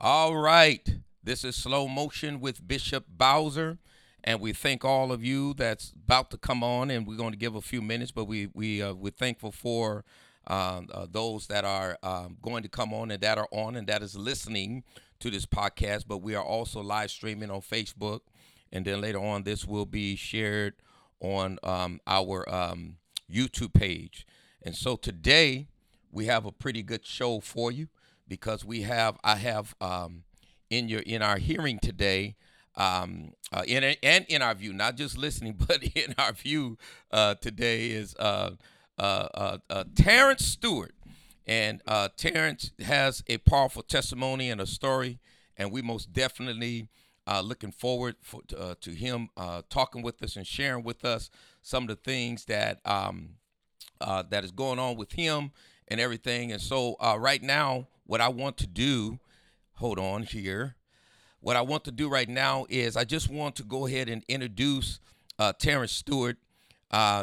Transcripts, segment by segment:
All right. This is Slow Motion with Bishop Bowser. And we thank all of you that's about to come on, and we're going to give a few minutes, but we we uh, we're thankful for um, uh, those that are um, going to come on and that are on and that is listening to this podcast. But we are also live streaming on Facebook, and then later on, this will be shared on um, our um, YouTube page. And so today we have a pretty good show for you because we have I have um, in your in our hearing today. Um, uh, in and in our view, not just listening, but in our view uh, today is uh, uh, uh, uh Terrence Stewart, and Terrence has a powerful testimony and a story, and we most definitely looking forward for, to him talking with us and sharing with us some of the things that um, that is going on with him and everything. And so right now, what I want to do, hold on here. What I want to do right now is I just want to go ahead and introduce uh, Terrence Stewart.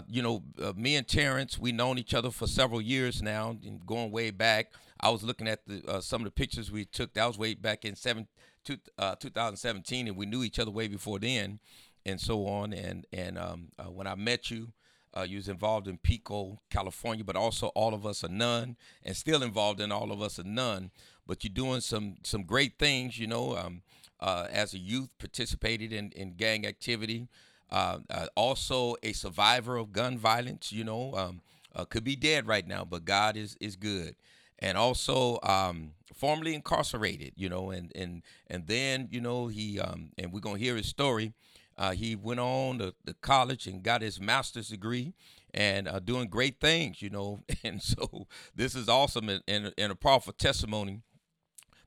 you know, me and Terrence, we've known each other for several years now, going way back. I was looking at the, some of the pictures we took. That was way back in seven, two, uh, 2017, and we knew each other way before then, and so on. And and um, uh, when I met you, uh, you was involved in Pico, California, but also all of us or none, and still involved in all of us or none. But you're doing some some great things, you know. Um, uh, as a youth, participated in in gang activity. Uh, uh, also a survivor of gun violence, you know. Um, could be dead right now, but God is is good and also um, formerly incarcerated, you know, and and and then you know he um, and we're gonna hear his story. Uh, he went on to, the college and got his master's degree and uh, doing great things, you know. And so this is awesome and, and, and, a powerful testimony.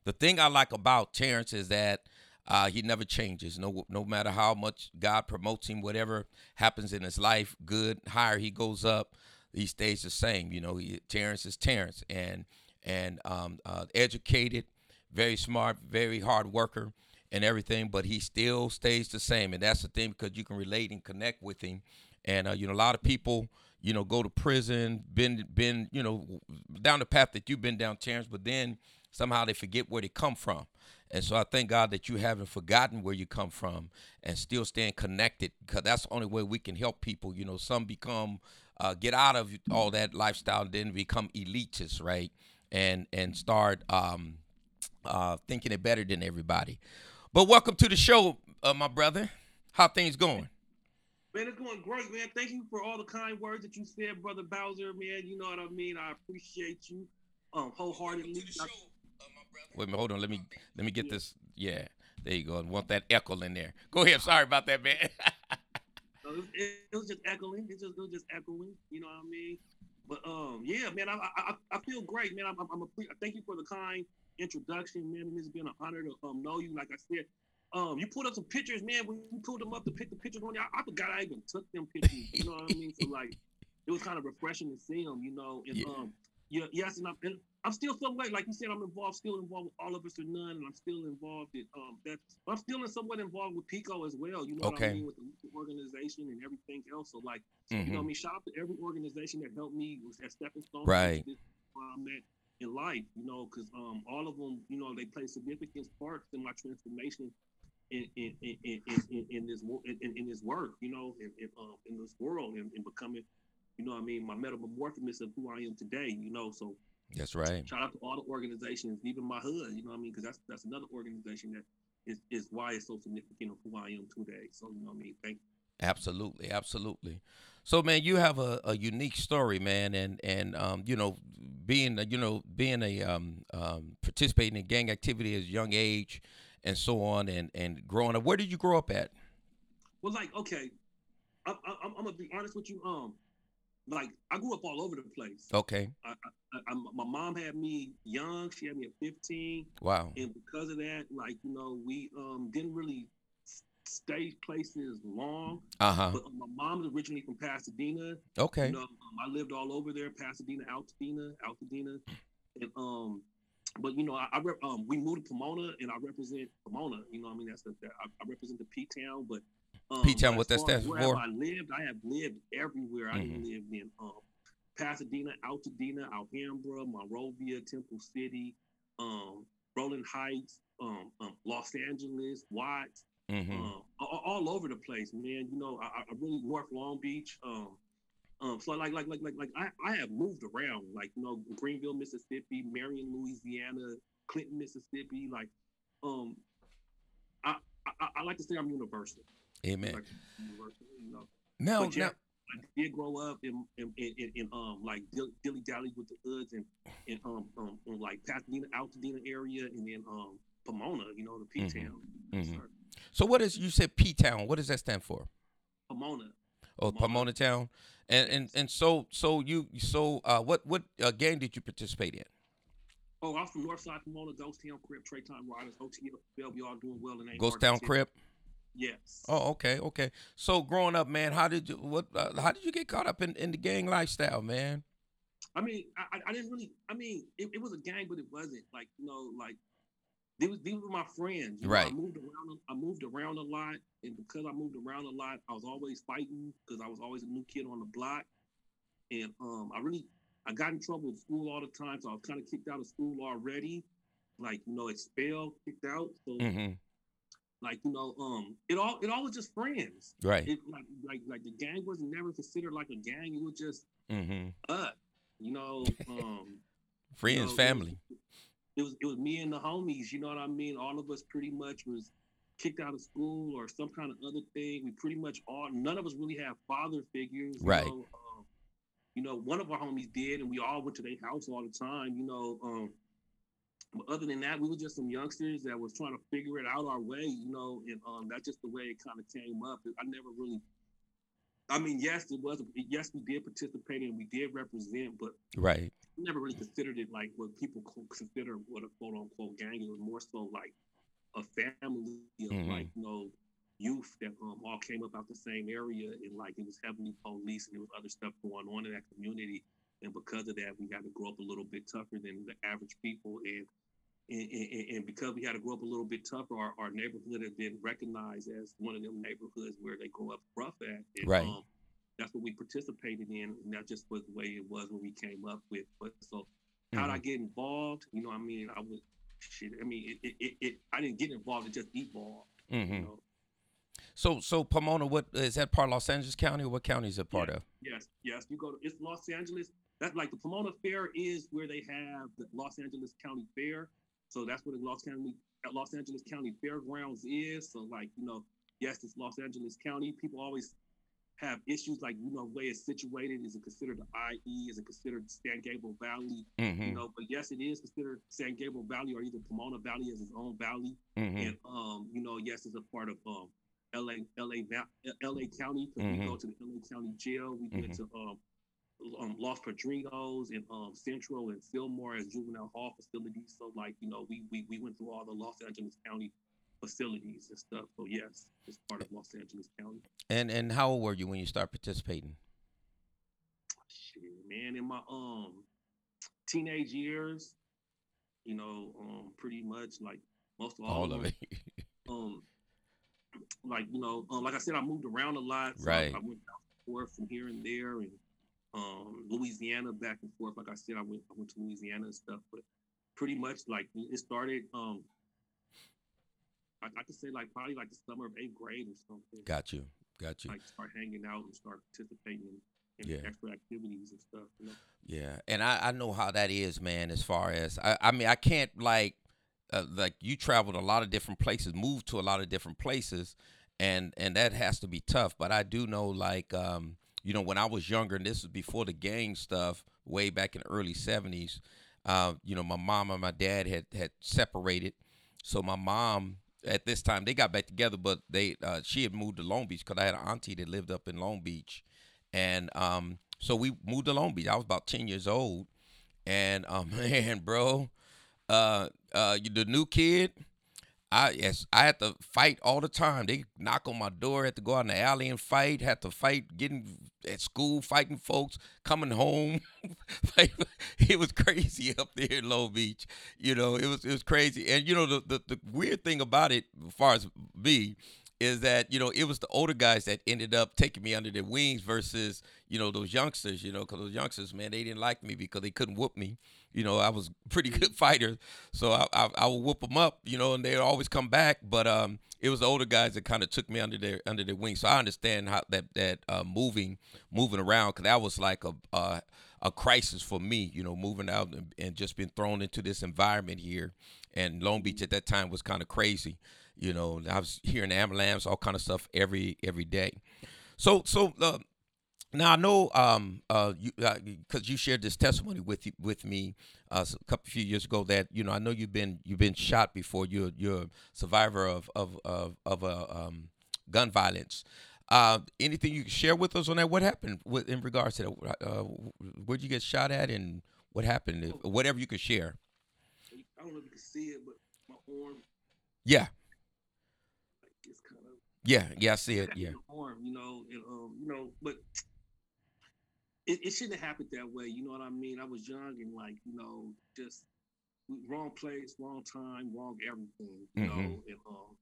The thing I like about Terrence is that uh, he never changes. No, no matter how much God promotes him, whatever happens in his life, good, higher he goes up, he stays the same. You know, he, Terrence is Terrence, and and um, uh, educated, very smart, very hard worker, and everything. But he still stays the same, and that's the thing because you can relate and connect with him. And uh, you know, a lot of people, you know, go to prison, been been you know down the path that you've been down, Terrence, but then somehow they forget where they come from. And so I thank God that you haven't forgotten where you come from and still staying connected because that's the only way we can help people. You know, some become uh, get out of all that lifestyle then become elitists, right? And and start um, uh, thinking it better than everybody. But welcome to the show, uh, my brother. How things going? Man, it's going great, man. Thank you for all the kind words that you said, brother Bowser. Man, you know what I mean. I appreciate you um, wholeheartedly. Show, uh, Wait a minute, hold on. Let me let me get this. Yeah, there you go. I want that echo in there. Go ahead. Sorry about that, man. it, was, it, was, just echoing. It, just, it was just echoing. You know what I mean? But um, yeah, man, I I, I feel great, man. I'm, I'm a thank you for the kind introduction, man. It's been an honor to um know you. Like I said, um, you put up some pictures, man. When you pulled them up to pick the pictures on you, I, I forgot I even took them pictures. You know what I mean? So like, it was kind of refreshing to see them, you know. And yeah. um, yeah, yes, and I'm and I'm still some way, like you said, I'm involved, still involved with all of us or none, and I'm still involved in um that. I'm still in somewhat involved with Pico as well. You know okay. what I mean with the organization and everything else. So like, mm-hmm. you know, I mm-hmm. mean, shout out to every organization that helped me was that stepping stone. Right. Where I'm at in life, you know, because um all of them, you know, they play significant parts in my transformation in in in in, in, this in, in this work, you know, in in, um, in this world and, becoming you know I mean, my metamorphosis of who I am today, you know. So that's right. Shout out to all the organizations, even my hood, you know what I mean? Because that's that's another organization that is, is why it's so significant of who I am today. So, you know what I mean? Thank you. Absolutely, absolutely. So, man, you have a, a unique story, man, and and um, you know, being a, you know being a um, um, participating in gang activity at a young age, and so on, and and growing up. Where did you grow up at? Well, like, okay, I, I, I'm gonna be honest with you. Um, like I grew up all over the place. Okay. I, I, I, my mom had me young. She had me at 15. Wow. And because of that, like you know, we um didn't really stay places long. Uh huh. But my mom's originally from Pasadena. Okay. You know, um, I lived all over there, Pasadena, Altadena, Altadena, and um. But you know, I, I rep, um, we moved to Pomona, and I represent Pomona. You know, I mean, that's the I, I represent the P town, but um, P-Town, what that stands for? I lived, I have lived everywhere. Mm-hmm. I lived in um, Pasadena, Altadena, Alhambra, Monrovia, Temple City, um, Rowland Heights, um, um Los Angeles, Watts, Mm-hmm. um, all, all over the place, man. You know, I, I really North Long Beach. Um, um, so like like like like like I, I have moved around, like you know, Greenville, Mississippi, Marion, Louisiana, Clinton, Mississippi. Like, um, I I, I like to say I'm universal. Amen. Like, universal, you know. Now, yeah, now, I did grow up in in, in, in, in um like dilly dally with the hoods and and um, um um, like Pasadena, Altadena area, and then um Pomona, you know, the P town. Mhm. so what is you said P Town? What does that stand for? Pomona. Oh, Pomona. Pomona Town. And and and so so you so uh what what uh, game did you participate in? Oh, I'm from Northside Pomona, Ghost Town, Crip, Trey Time Riders, OTL, Bellevue, all doing well in Ghost Town. Crip. Yes. Oh, okay, okay. So growing up, man, how did you what? Uh, how did you get caught up in, in the gang lifestyle, man? I mean, I, I- didn't really. I mean, it, it was a gang, but it wasn't like you know, like these these were my friends. you know, I moved around. a- I moved around a lot, and because I moved around a lot, I was always fighting because I was always a new kid on the block, and um, I really I got in trouble with school all the time, so I was kind of kicked out of school already, like you know, expelled, kicked out. So Mm-hmm. Like you know, um, it all it all was just friends. Right. It like like like the gang was never considered like a gang. It was just Mm-hmm. us, you know. Um, Friends, you know, it was- family. It was it was me and the homies. You know what I mean? All of us pretty much was kicked out of school or some kind of other thing. We pretty much all none of us really have father figures. you Right. know, um, you know, one of our homies did, and we all went to their house all the time. You know, um, but other than that, we were just some youngsters that was trying to figure it out our way. You know, and um, that's just the way it kind of came up. I never really. I mean, yes, it was. Yes, we did participate and we did represent, but Right. we never really considered it like what people co- consider what a quote unquote gang. It was more so like a family of Mhm. like you know youth that um, all came up out the same area and like it was heavily police and there was other stuff going on in that community. And because of that, we had to grow up a little bit tougher than the average people. And and, and, and because we had to grow up a little bit tougher, our, our neighborhood had been recognized as one of them neighborhoods where they grow up rough at. And, Right. Um, that's what we participated in, and that just was the way it was when we came up with. But so, how would I get involved? You know, I mean, I was shit. I mean, it, it, it, it I didn't get involved; it just evolved. Mm-hmm. You know? So so Pomona, what is that part of Los Angeles County or what county is it part of? Yes, yes. You go to it's Los Angeles. That's like the Pomona Fair is where they have the Los Angeles County Fair. So that's where the Los County Los Angeles County Fairgrounds is. So like you know, yes, it's Los Angeles County. People always have issues like you know way it's situated. Is it considered the IE? Is it considered San Gabriel Valley? You Mm-hmm. know, but yes, it is considered San Gabriel Valley or either Pomona Valley as its own valley. Mm-hmm. And um, you know, yes, it's a part of um LA LA LA County because Mhm. we go to the LA County jail. We went to um um Los Padrinos and um Central and Sylmar as juvenile hall facilities. So like, you know, we we, we went through all the Los Angeles County facilities and stuff. So yes, it's part of Los Angeles County. And and how old were you when you started participating? Shit, man, in my um teenage years, you know, um pretty much like most of all, All of it. um like you know um, like i said i moved around a lot so Right. I, I went back and forth from here and there and um louisiana back and forth like i said i went i went to louisiana and stuff but pretty much like it started um i, I could say like probably like the summer of eighth grade or something Got you. Got you. like start hanging out and start participating in, in Yeah. extra activities and stuff you know Yeah, and I, I know how that is, man. As far as I, I mean, I can't like, uh, like you traveled a lot of different places, moved to a lot of different places, and and that has to be tough. But I do know, like, um, you know, when I was younger, and this is before the gang stuff, way back in the early '70s. Uh, you know, my mom and my dad had had separated, so my mom at this time they got back together, but they uh, she had moved to Long Beach because I had an auntie that lived up in Long Beach, and um, so we moved to Long Beach. I was about ten years old, and um, man, bro, uh, uh, the new kid. I yes, I had to fight all the time. They knock on my door, had to go out in the alley and fight. Had to fight getting at school, fighting folks, coming home. It was crazy up there in Long Beach. You know, it was it was crazy. And you know the, the the weird thing about it, as far as me, is that you know it was the older guys that ended up taking me under their wings versus you know those youngsters. You know, because those youngsters, man, they didn't like me because they couldn't whoop me. You know, I was pretty good fighter, so I, I, I would whoop them up. You know, and they always come back. But um, it was the older guys that kind of took me under their under their wings. So I understand how that that uh, moving moving around because that was like a, a a crisis for me. You know, moving out and, and just being thrown into this environment here. And Long Beach at that time was kind of crazy. You know, I was hearing ambulance, all kind of stuff every every day. So so uh, now I know um uh you because uh, you shared this testimony with you, with me uh, a couple few years ago that you know I know you've been you've been shot before you're you're a survivor of of of, of a um, gun violence. Uh, anything you can share with us on that? What happened with, in regards to that? Uh, where'd you get shot at, and what happened? Whatever you could share. I don't know if you can see it, but my arm. Yeah. Yeah, yeah, I see it. Yeah. Arm, you know, and, um, you know, but it, it shouldn't have happened that way. You know what I mean? I was young and like, you know, just wrong place, wrong time, wrong everything. You mm-hmm. know, and um,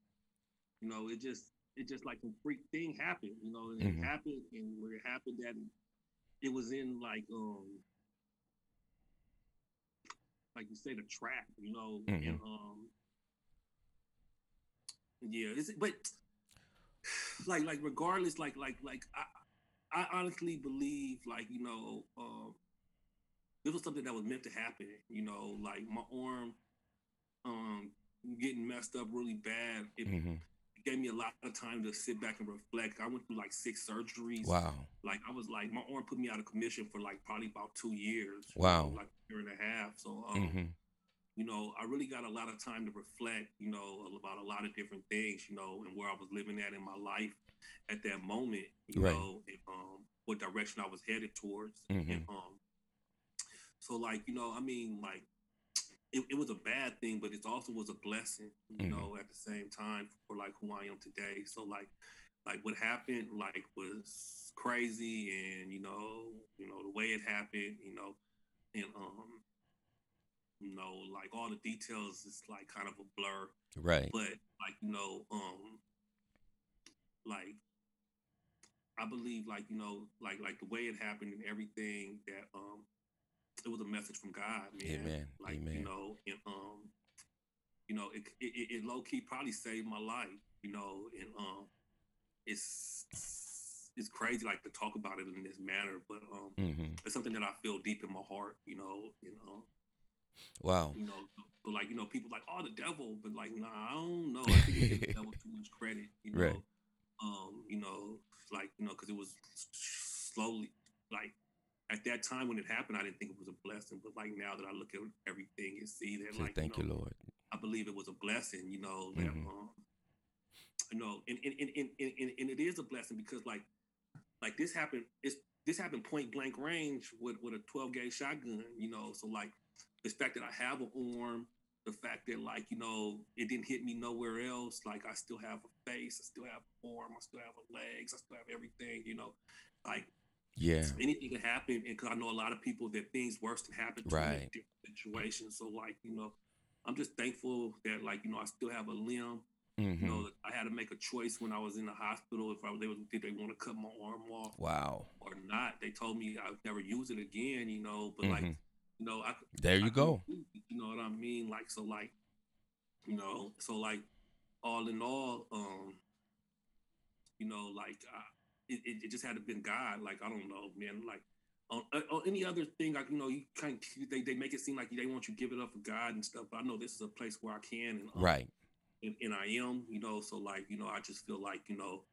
you know, it just it just like a freak thing happened. You know, and mm-hmm. it happened, and when it happened, that it was in like um, like you say, the trap. You know, mm-hmm. and um, yeah, is it, but like like regardless, like like like I I honestly believe like you know um, this was something that was meant to happen. You know, like my arm um getting messed up really bad. It, mm-hmm. gave me a lot of time to sit back and reflect. I went through like six surgeries. Wow. Like I was like my arm put me out of commission for like probably about two years. Wow. Know, like a year and a half. So um, mm-hmm you know, I really got a lot of time to reflect, you know, about a lot of different things, you know, and where I was living at in my life at that moment, you right. know, and, um, what direction I was headed towards. Mm-hmm. And, um, so like, you know, I mean, like, it, it, was a bad thing, but it also was a blessing, you mm-hmm. know, at the same time for like who I am today. So like, like what happened, like was crazy, and you know, you know the way it happened, you know, and um, you know, like all the details is like kind of a blur. Right. But like, you know, um like I believe like, you know, like like the way it happened and everything that um it was a message from God, man. Amen. Like, Amen. you know, and um you know, it, it, it low key probably saved my life, you know, and um it's it's crazy like to talk about it in this manner, but um mm-hmm. it's something that I feel deep in my heart, you know, you know. Wow. You know, but like you know, people like, oh, the devil, but like, nah, I don't know. I think give the devil too much credit. You know, right. um, you know, like you know, because it was slowly like at that time when it happened, I didn't think it was a blessing. But like now that I look at everything and see that, like, thank you, know, you, Lord. I believe it was a blessing. You know, that mm-hmm. um, you know, and and, and and and and it is a blessing because like like this happened. It's this happened point blank range with with a 12 gauge shotgun. You know, so like the fact that I have an arm, the fact that like you know it didn't hit me nowhere else. Like I still have a face, I still have an arm, I still have legs, I still have everything. You know, like yeah, anything can happen. And because I know a lot of people that things worse can happen to right. in different situations. So like you know, I'm just thankful that like you know I still have a limb. Mm-hmm. You know, I had to make a choice when I was in the hospital if I was able did they want to cut my arm off, wow, or not. They told me I would never use it again. You know, but mm-hmm. like you know, I there you I go. You know what I mean? Like so, like you know, so like all in all, um, you know, like uh, it, it just had to been God. Like I don't know, man. Like on, uh, on any other thing, like you know, you kind of, they they make it seem like they want you to give it up for God and stuff. But I know this is a place where I can, and um, right, and, and I am, you know. So like you know, I just feel like you know,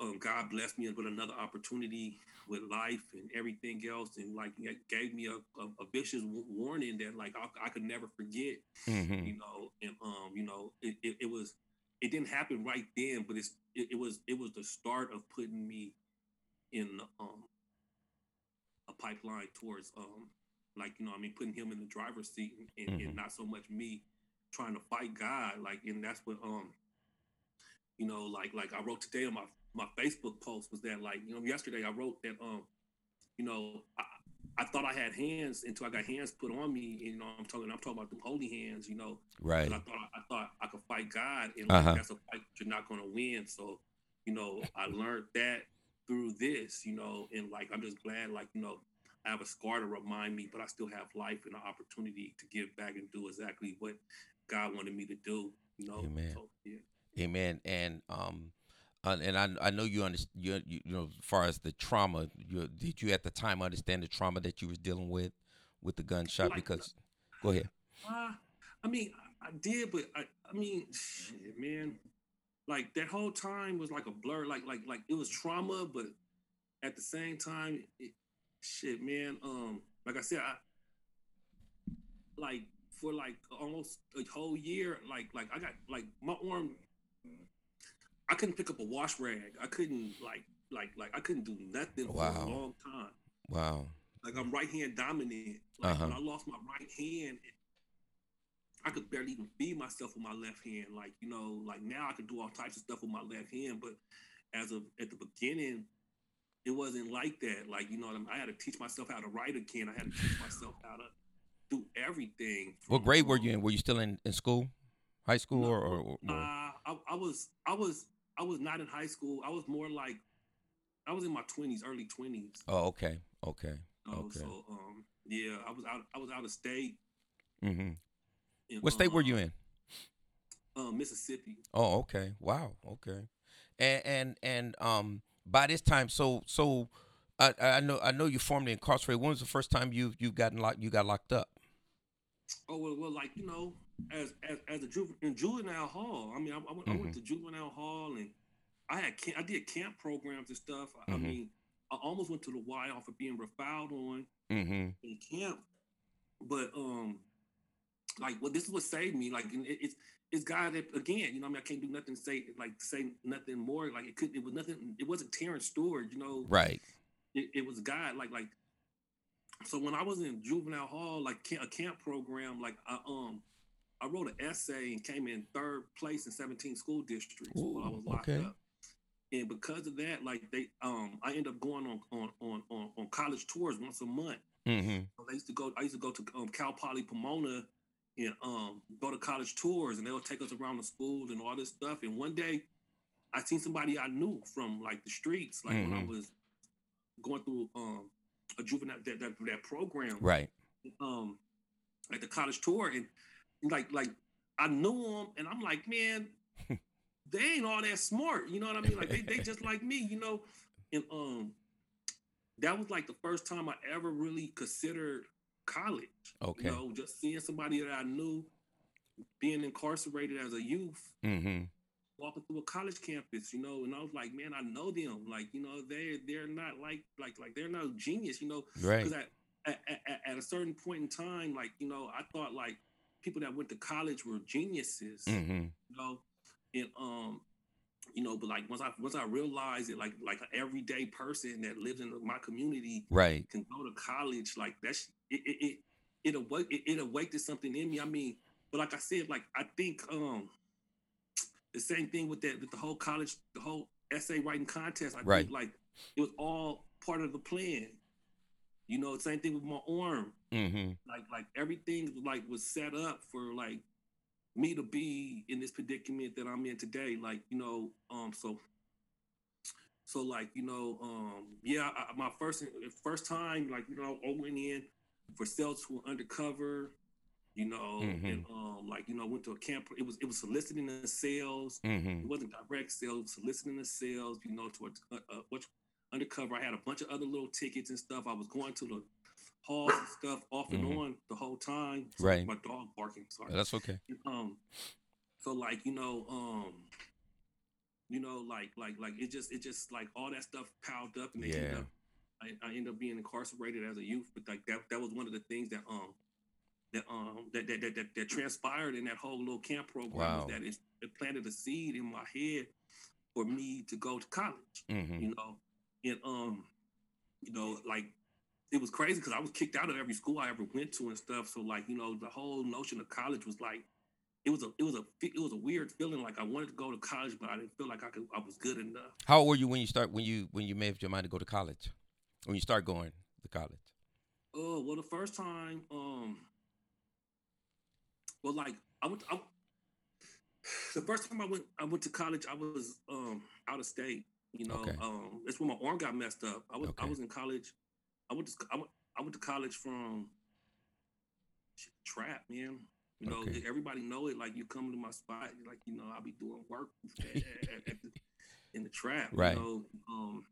um, God blessed me with another opportunity with life and everything else, and like gave me a, a, a vicious warning that like I, I could never forget, mm-hmm. you know. And um, you know, it, it, it, was it didn't happen right then, but it's it, it, was it was the start of putting me in um a pipeline towards um like you know I mean putting him in the driver's seat and, and, mm-hmm. and not so much me trying to fight God like and that's what um you know like like I wrote today on my my Facebook post was that like you know yesterday I wrote that um you know I, I thought I had hands until I got hands put on me. And, you know, I'm talking. I'm talking about the holy hands. You know, right? I thought I thought I could fight God, and like, uh-huh. that's a fight you're not going to win. So, you know, I learned that through this, you know, and like I'm just glad, like you know, I have a scar to remind me, but I still have life and an opportunity to give back and do exactly what God wanted me to do. You know, Amen. So, yeah. Amen. And um, uh, and I I know you understand. You, you you know, as far as the trauma, you did you at the time understand the trauma that you was dealing with with the gunshot? Like- Because go ahead. Uh, I mean, I, did, but I, I mean, shit, man, like that whole time was like a blur. Like, like, like it was trauma, but at the same time, it, shit, man. Um, like I said, I like for like almost a whole year, like, like I got like my arm. I couldn't pick up a wash rag. I couldn't like, like, like I couldn't do nothing for a long time. Wow. Like I'm right hand dominant. Like Uh-huh. I lost my right hand, I could barely even feed myself with my left hand. Like you know, like now I could do all types of stuff with my left hand, but as of at the beginning, it wasn't like that. Like you know, what I, mean? I had to teach myself how to write again. I had to teach myself how to do everything. What grade were you in? Were you still in, in school, high school, No, or, or, or Uh, I, I was, I was, I was not in high school. I was more like, I was in my twenties, early twenties. Oh, okay, okay. Oh, Okay. so um, yeah, I was out, I was out of state. hmm in, What state were uh, you in? Um, Mississippi. Oh, okay. Wow. Okay. And and and um, by this time, so so, I I know I know you formerly incarcerated. When was the first time you you gotten locked? You got locked up? Oh well, well, like you know, as as as a juve, in juvenile hall. I mean, I, I, went, I Mm-hmm. went to juvenile hall and I had camp, I did camp programs and stuff. I, I Mhm. mean, I almost went to the Y off of being refouled on Mm-hmm. in camp, but um, like well, this is what saved me. Like it, it's it's God that again, you know, I mean, I can't do nothing say like say nothing more. Like it could, it was nothing. It wasn't Terrence Stewart, you know. Right. it, it was God. Like like so when I was in juvenile hall, like a camp program, like I um I wrote an essay and came in third place in 17 school districts while I was locked okay. up. And because of that, like they um I ended up going on on on on, on college tours once a month. Mm-hmm. So I used to go. I used to go to um, Cal Poly Pomona and um, go to college tours, and they would take us around the schools and all this stuff. And one day, I seen somebody I knew from like the streets, like when I Mhm. was going through um, a juvenile that, that that program, Right. um, like the college tour, and like like I knew them, and I'm like, man, they ain't all that smart, you know what I mean? Like they they just like me, you know, and um, that was like the first time I ever really considered college. Okay. You know, just seeing somebody that I knew being incarcerated as a youth, Mm-hmm. Walking through a college campus, you know, and I was like, man, I know them. Like, you know, they they're not like like like they're not genius, you know, Right. because at, at, at, at a certain point in time, like, you know, I thought like people that went to college were geniuses, Mm-hmm. you know, and um, you know, but like once I once I realized it, like like an everyday person that lives in my community Right. can go to college, like that's it it it it awake it, it awakened something in me. I mean, but like I said, like I think um the same thing with that with the whole college, the whole essay writing contest. I Right. think like it was all part of the plan. You know, same thing with my arm. Mm-hmm. Like like everything like was set up for like me to be in this predicament that I'm in today. Like, you know, um so so like, you know, um yeah, I, my first first time, like, you know, I went in for sales who were undercover, you know, Mhm. and um like, you know, went to a camp. It was it was soliciting the sales. Mm-hmm. It wasn't direct sales, it was soliciting the sales, you know, to a, a, a which undercover. I had a bunch of other little tickets and stuff. I was going to the halls and stuff off and Mhm. on the whole time. Right. My dog barking. Sorry. That's okay. Um, so like you know, um, you know, like like like it just it just like all that stuff piled up, and they ended Yeah. up, I, I ended up being incarcerated as a youth. But like that that was one of the things that um that um that that that, that, that transpired in that whole little camp program Wow. that it, it planted a seed in my head for me to go to college Mm-hmm. you know, and um, you know, like it was crazy because I was kicked out of every school I ever went to and stuff. So like, you know, the whole notion of college was like, it was a, it was a, it was a weird feeling. Like I wanted to go to college, but I didn't feel like I could, I was good enough. How old were you when you start when you when you made up your mind to go to college? When you start going to college? Oh well, the first time, um, well, like I went, I, the first time I went I went to college, I was um out of state. You know, Okay. um, that's when my arm got messed up. I was I was in college. I went to I went, I went to college from trap, man. You know, Okay. everybody know it. Like you come to my spot, like you know, I'll be doing work at, at- at the, in the trap. Right. You know, um,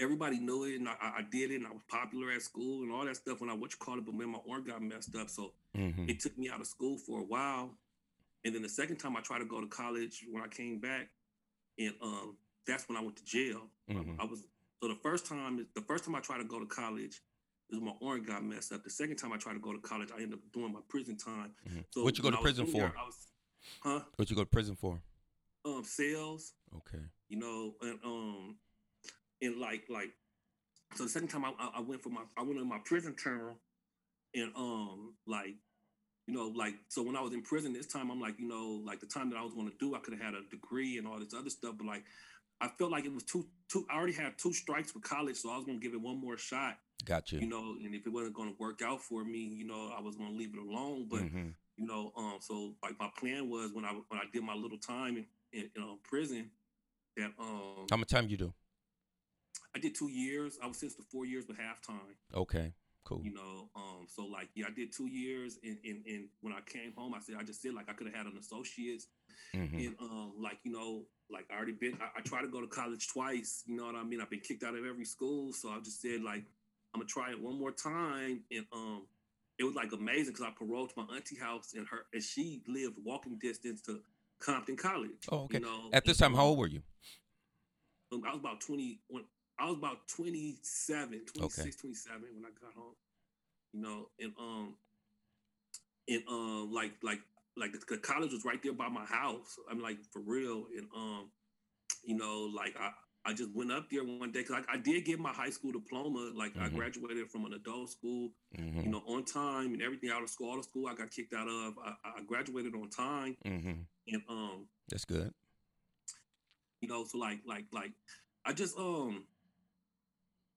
everybody knew it, and I, I did it, and I was popular at school and all that stuff. When I what you call it, but man, my arm got messed up, so hmm it took me out of school for a while. And then the second time I tried to go to college when I came back, and um, that's when I went to jail. hmm I was so the first time the first time I tried to go to college is my arm got messed up. The second time I tried to go to college, I ended up doing my prison time. hmm So What you go to prison there, for? I was, huh? What you go to prison for? Um, sales, Okay. you know, and um, and like like, so the second time I, I- went for my I went in my prison term, and um, like, you know, like so when I was in prison this time, I'm like, you know, like the time that I was going to do, I could have had a degree and all this other stuff, but like, I felt like it was too two. I already had two strikes for college, so I was going to give it one more shot, Gotcha. you know, and if it wasn't going to work out for me, you know, I was going to leave it alone, but hmm you know, um, so like my plan was when I when I did my little time in, in, in um, prison, that um, How much time you do? I did two years. I was sentenced to four years with halftime. Okay. Cool. You know, um, so like yeah, I did two years, and and, and when I came home, I said I just said like I could have had an associate's, hmm and um, like you know, like I already been. I, I tried to go to college twice. You know what I mean? I've been kicked out of every school, so I just said like I'm gonna try it one more time, and um, it was like amazing because I paroled to my auntie house, and her and she lived walking distance to Compton College. Oh, okay. You know, At this time, how old were you? um, I was about 20 when I was about 27, 26, 27 when I got home. You know, and um and um like like like the, the college was right there by my house. I'm like for real. And um, you know, like I I just went up there one day because I, I did get my high school diploma. Like I Mhm. graduated from an adult school, hmm you know, on time and everything out of school. All the school I got kicked out of, I, I graduated on time. hmm And um, That's good. you know so like like like i just um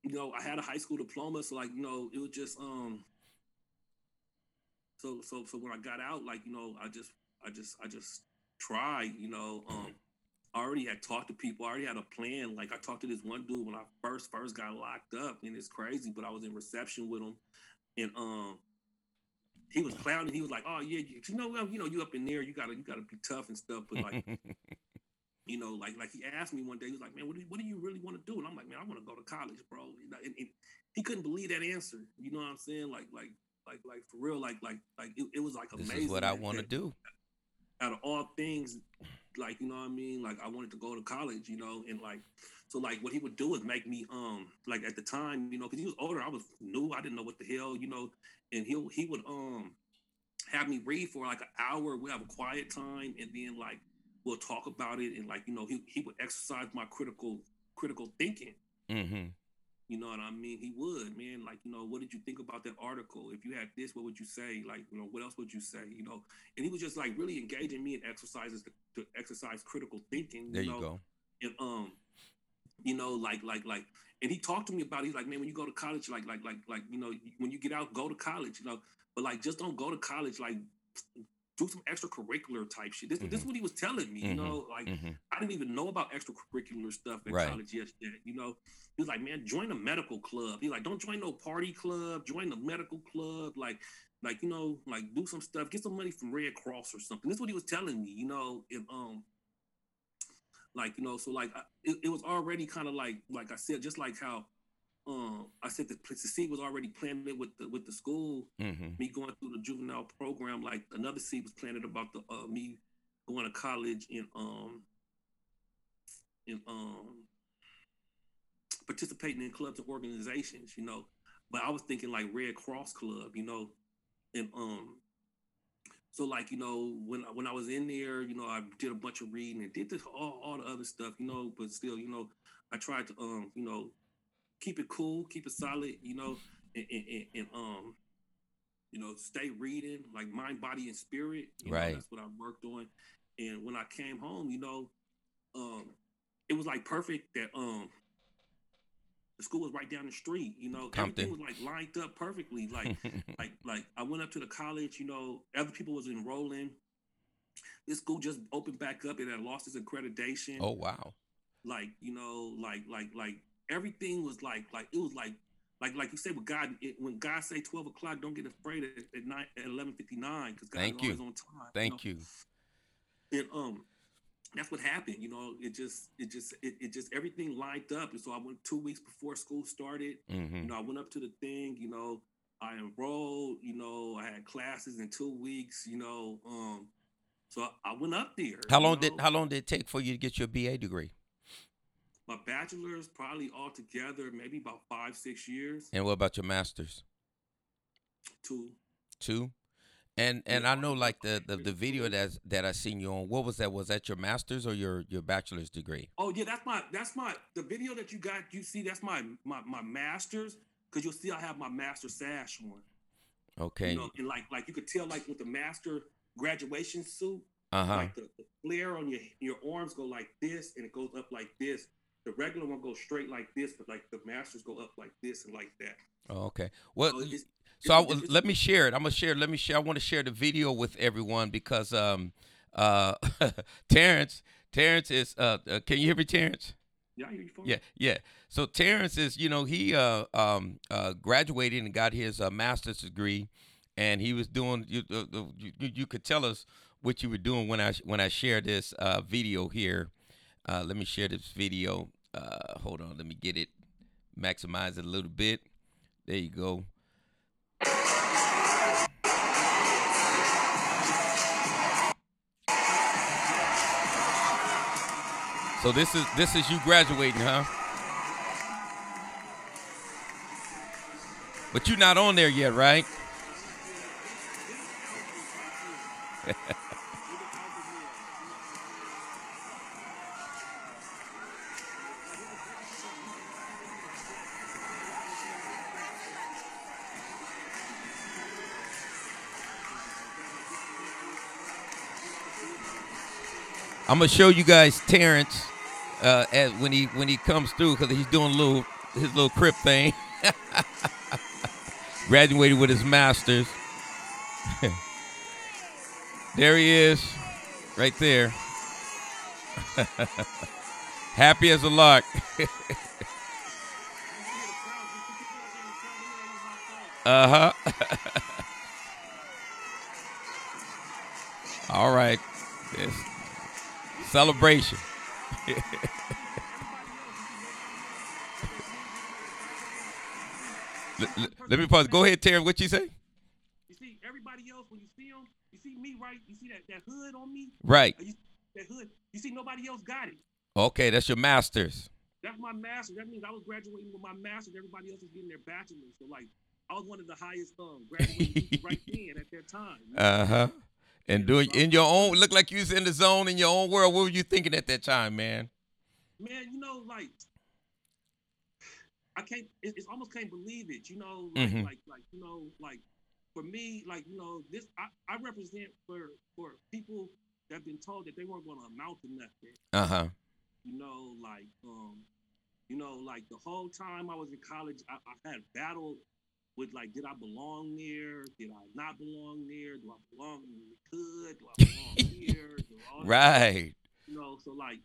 you know i had a high school diploma so like you know it was just um so so so when i got out like you know i just i just i just tried you know um I already had talked to people. I already had a plan. Like I talked to this one dude when I first first got locked up, and it's crazy. But I was in reception with him, and um, he was clowning. He was like, "Oh yeah, you, you know, you know, you up in there, you gotta you gotta be tough and stuff." But like, you know, like like he asked me one day, he was like, "Man, what do you, what do you really want to do?" And I'm like, "Man, I want to go to college, bro." Know, and, and he couldn't believe that answer. You know what I'm saying? Like like like like for real, like like like it, it was like this amazing. is what I want to do. Out of all things, like you know what I mean, like I wanted to go to college, you know, and like so like what he would do is make me um like at the time, you know, because he was older, I was new, I didn't know what the hell, you know, and he he would um have me read for like an hour. We have a quiet time, and then like we'll talk about it, and like you know he he would exercise my critical critical thinking. hmm You know what I mean? He would, man. Like, you know, what did you think about that article? If you had this, what would you say? Like, you know, what else would you say? You know, and he was just like really engaging me in exercises to, to exercise critical thinking. There you go. and um you know like like like and he talked to me about it. he's like man when you go to college like like like like you know when you get out go to college you know but like just don't go to college like do some extracurricular type shit this, this is what he was telling me you Mhm. know like hmm I didn't even know about extracurricular stuff in Right. college yet. You know, he was like, man, join a medical club. He's like, don't join no party club. Join the medical club. Like, like you know, like do some stuff. Get some money from Red Cross or something. This is what he was telling me. You know, and um, like you know, so like I, it, it was already kind of like like I said, just like how um I said the the seed was already planted with the with the school hmm me going through the juvenile program, like another seed was planted about the uh, me going to college in um in um participating in clubs and organizations, you know. But I was thinking like Red Cross Club, you know, and um so like you know when I- when I was in there, you know, I did a bunch of reading and did this all all the other stuff, you know. But still, you know, I tried to um you know keep it cool, keep it solid, you know, and, and, and, and um you know, stay reading, like mind, body, and spirit. Right. Know, that's what I worked on. And when I came home, you know, um, it was like perfect that um the school was right down the street. You know, Compton. everything was like lined up perfectly. Like like like I went up to the college. You know, other people was enrolling. this school just opened back up. It had lost its accreditation. Oh wow. Like you know, like like like everything was like like it was like like like you said with God. It, when God say twelve o'clock, don't get afraid at, at nine at eleven fifty nine because God Thank is you. always on time. Thank you, know? you. And um, that's what happened. You know, it just it just it, it just everything lined up. And so I went two weeks before school started. hmm You know, I went up to the thing. You know, I enrolled. You know, I had classes in two weeks. You know, um, so I, I went up there. How long did know. how long did it take for you to get your BA degree? My bachelor's probably altogether maybe about five six years. And what about your masters? Two. Two. And and I know like the, the the video that's that I seen you on. What was that? Was that your masters or your your bachelor's degree? Oh yeah, that's my that's my the video that you got. You see, that's my my my master's because you'll see I have my master sash on. Okay. You know, and like like you could tell like with the master graduation suit, Uh huh. like the, the flare on your your arms go like this and it goes up like this. The regular one goes straight like this, but like the masters go up like this and like that. Oh, okay. Well, So it's- So I, it's- let me share it. I'm gonna share. Let me share. I want to share the video with everyone because um uh Terrence Terrence is uh, uh can you hear me Terrence? Yeah, I hear you fine. Yeah, yeah. So Terrence is, you know, he uh um uh graduated and got his uh, master's degree, and he was doing. You, uh, uh, you you you could tell us what you were doing when I when I shared this uh video here. Uh, let me share this video. Uh, hold on, let me get it, maximize it a little bit. There you go. So this is this is you graduating, huh? But you're not on there yet, right? I'm gonna show you guys Terrence uh, when he when he comes through because he's doing a little his little crip thing. Graduated with his masters. there he is, right there. Happy as a lark. uh huh. All right. Celebration. Let- let- Let me pause. Go ahead, Terry. What you say? You see everybody else when you see them, you see me right. You see that that hood on me, Right. You, that hood. You see nobody else got it. Okay, that's your masters. That's my master's. That means I was graduating with my master's. Everybody else is getting their bachelor's. So like, I was one of the highest um graduating right then at that time. you know? Uh huh. And doing in your own look like you was in the zone in your own world. What were you thinking at that time, man? Man, you know, like I can't. It, it's almost can't believe it. You know, like, Mhm. like, like, you know, like for me, like, you know, this I, I represent for for people that have been told that they weren't going to amount to nothing. Uh huh. You know, like, um, you know, like the whole time I was in college, I, I had battled with like, did I belong there? Did I not belong there? Do I belong in the hood? Do I belong here? All that Right. you know so like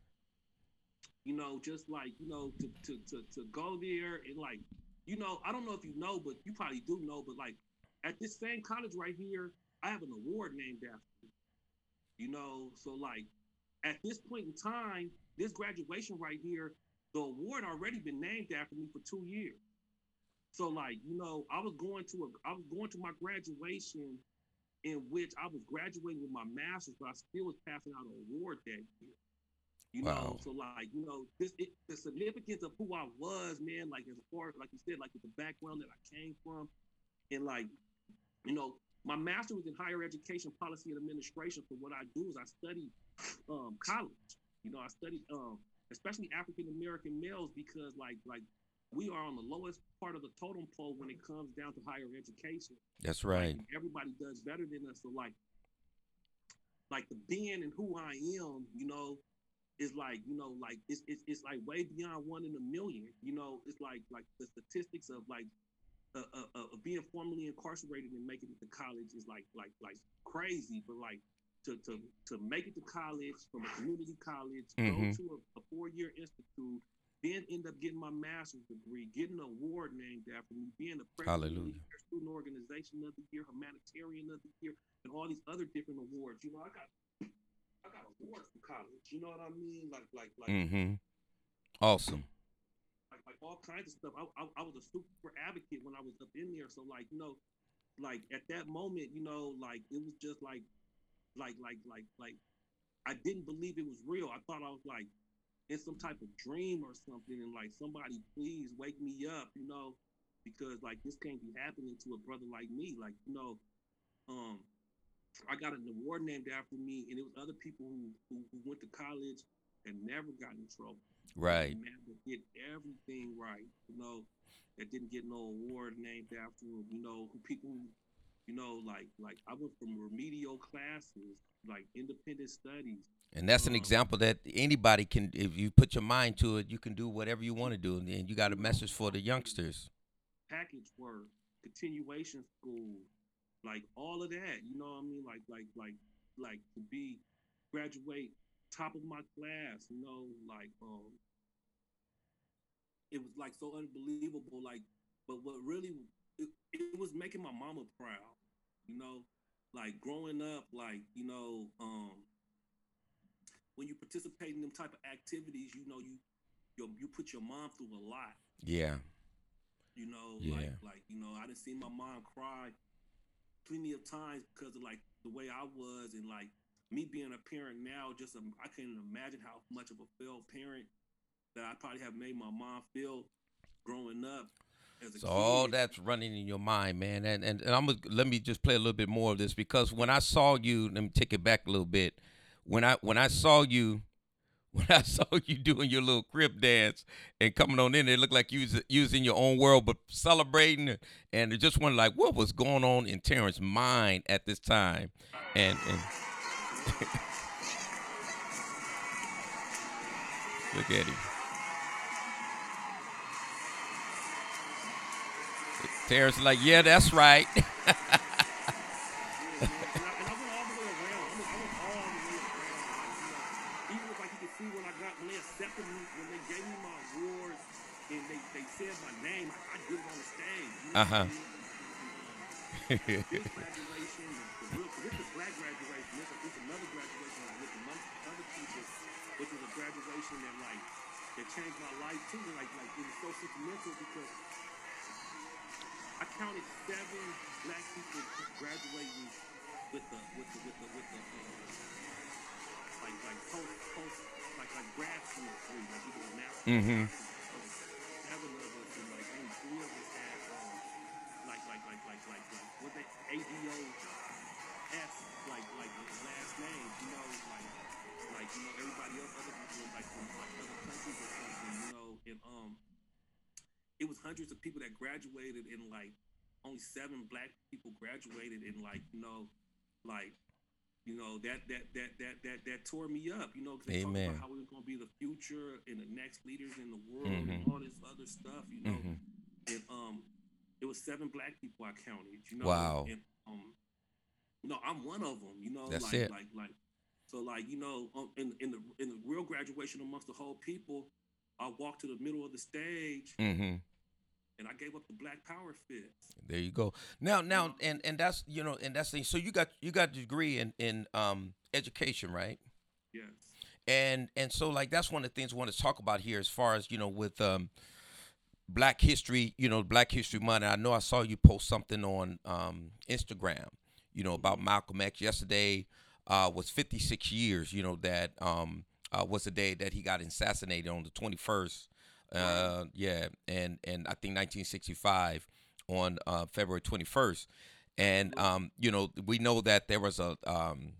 you know just like you know to, to to to go there and like you know i don't know if you know but you probably do know but like at this same college right here i have an award named after me you know so like at this point in time this graduation right here the award already been named after me for two years so like you know i was going to a i was going to my graduation in which I was graduating with my master's, but I still was passing out an award that year. You know, so like you know, this it, the significance of who I was, man. Like as far like you said, like the background that I came from, and like you know, my master was in higher education policy and administration. So what I do is I study um, college. You know, I studied um, especially African American males because like like we are on the lowest part of the totem pole when it comes down to higher education. That's Like, right. everybody does better than us. So like, like the being and who I am, you know, is like, you know, like it's it's, it's like way beyond one in a million. You know, it's like like the statistics of like uh, uh, uh, being formally incarcerated and making it to college is like like like crazy. But like to to to make it to college from a community college, Mhm. go to a, a four year institute, then end up getting my master's degree, getting an award named after me, being the president of Hallelujah. the year, student organization of the year, humanitarian of the year, and all these other different awards. You know, I got I got awards from college. You know what I mean? Like like like Mm-hmm. Awesome. like, like all kinds of stuff. I, I, I was a super advocate when I was up in there. So like, you know, like at that moment, you know, like it was just like, like, like, like, like, I didn't believe it was real. I thought I was like in some type of dream or something, and like somebody please wake me up, you know, because like this can't be happening to a brother like me. Like, you know, um, I got an award named after me, and it was other people who who, who went to college and never got in trouble Right. man that did everything right, you know, that didn't get no award named after him, you know, who people who, you know, like like I went from remedial classes, like independent studies. And that's an Um, example that anybody can, if you put your mind to it, you can do whatever you want to do. And then you got a message for the youngsters. package work, continuation school, like all of that. You know what I mean? Like like like like to be graduate top of my class. You know, like um, it was like so unbelievable. Like, but what really it, it was making my mama proud. You know, like growing up, like you know, um, when you participate in them type of activities, you know, you you you put your mom through a lot Yeah. you know Yeah. like like you know i didn't see my mom cry plenty of times because of like the way i was and like me being a parent now just um, i can't imagine how much of a failed parent that i probably have made my mom feel growing up as a So kid. all that's running in your mind, man. And and, and I'm gonna let me just play a little bit more of this because when I saw you, let me take it back a little bit. When I when I saw you, when I saw you doing your little crib dance and coming on in, it looked like you was, using your own world, but celebrating. And just wondered like what was going on in Terrence's mind at this time, and and. Look at him. Terrence like, yeah, that's right. Yeah, man. And I, and I went all the way around. I went, I went all the way around. Like, you know, even if like you could see when I got when they accepted me, when they gave me my award, and they, they said my name, I, I did it on the stage. You know Uh-huh. what I mean? this graduation, the real, this is black graduation. This is, this is another graduation like with amongst other teachers, which was a graduation that like that changed my life too. Like like it was so sentimental because I counted seven black people graduating with the with the with the with the uh, like like post post like like grad school degree, like it was master. Mhm. Seven of us and like only three of us had like like like like what they ADO S like like last name, you know, like like you know everybody else other people like from like other countries or something, you know, and um it was hundreds of people that graduated and like only seven black people graduated and like you know like you know that that that that that that tore me up you know because they talked about how we was going to be the future and the next leaders in the world Mhm. and all this other stuff you know Mhm. and um it was seven black people I counted you know Wow. and um you know I'm one of them you know That's like it. like like so like you know um, in in the in the real graduation amongst the whole people I walked to the middle of the stage Mm-hmm. and I gave up the black power fist There you go. Now, now, and and that's you know, and that's the so you got you got a degree in in um education, right? yes And and so like that's one of the things we want to talk about here, as far as you know, with um Black History, you know, Black History Month. I know I saw you post something on um Instagram, you know, about Malcolm X. Yesterday uh, was 56 years, you know, that um uh, was the day that he got assassinated on the 21st. Uh, yeah, and and I think 1965 on uh, February 21st, and um, you know, we know that there was a um,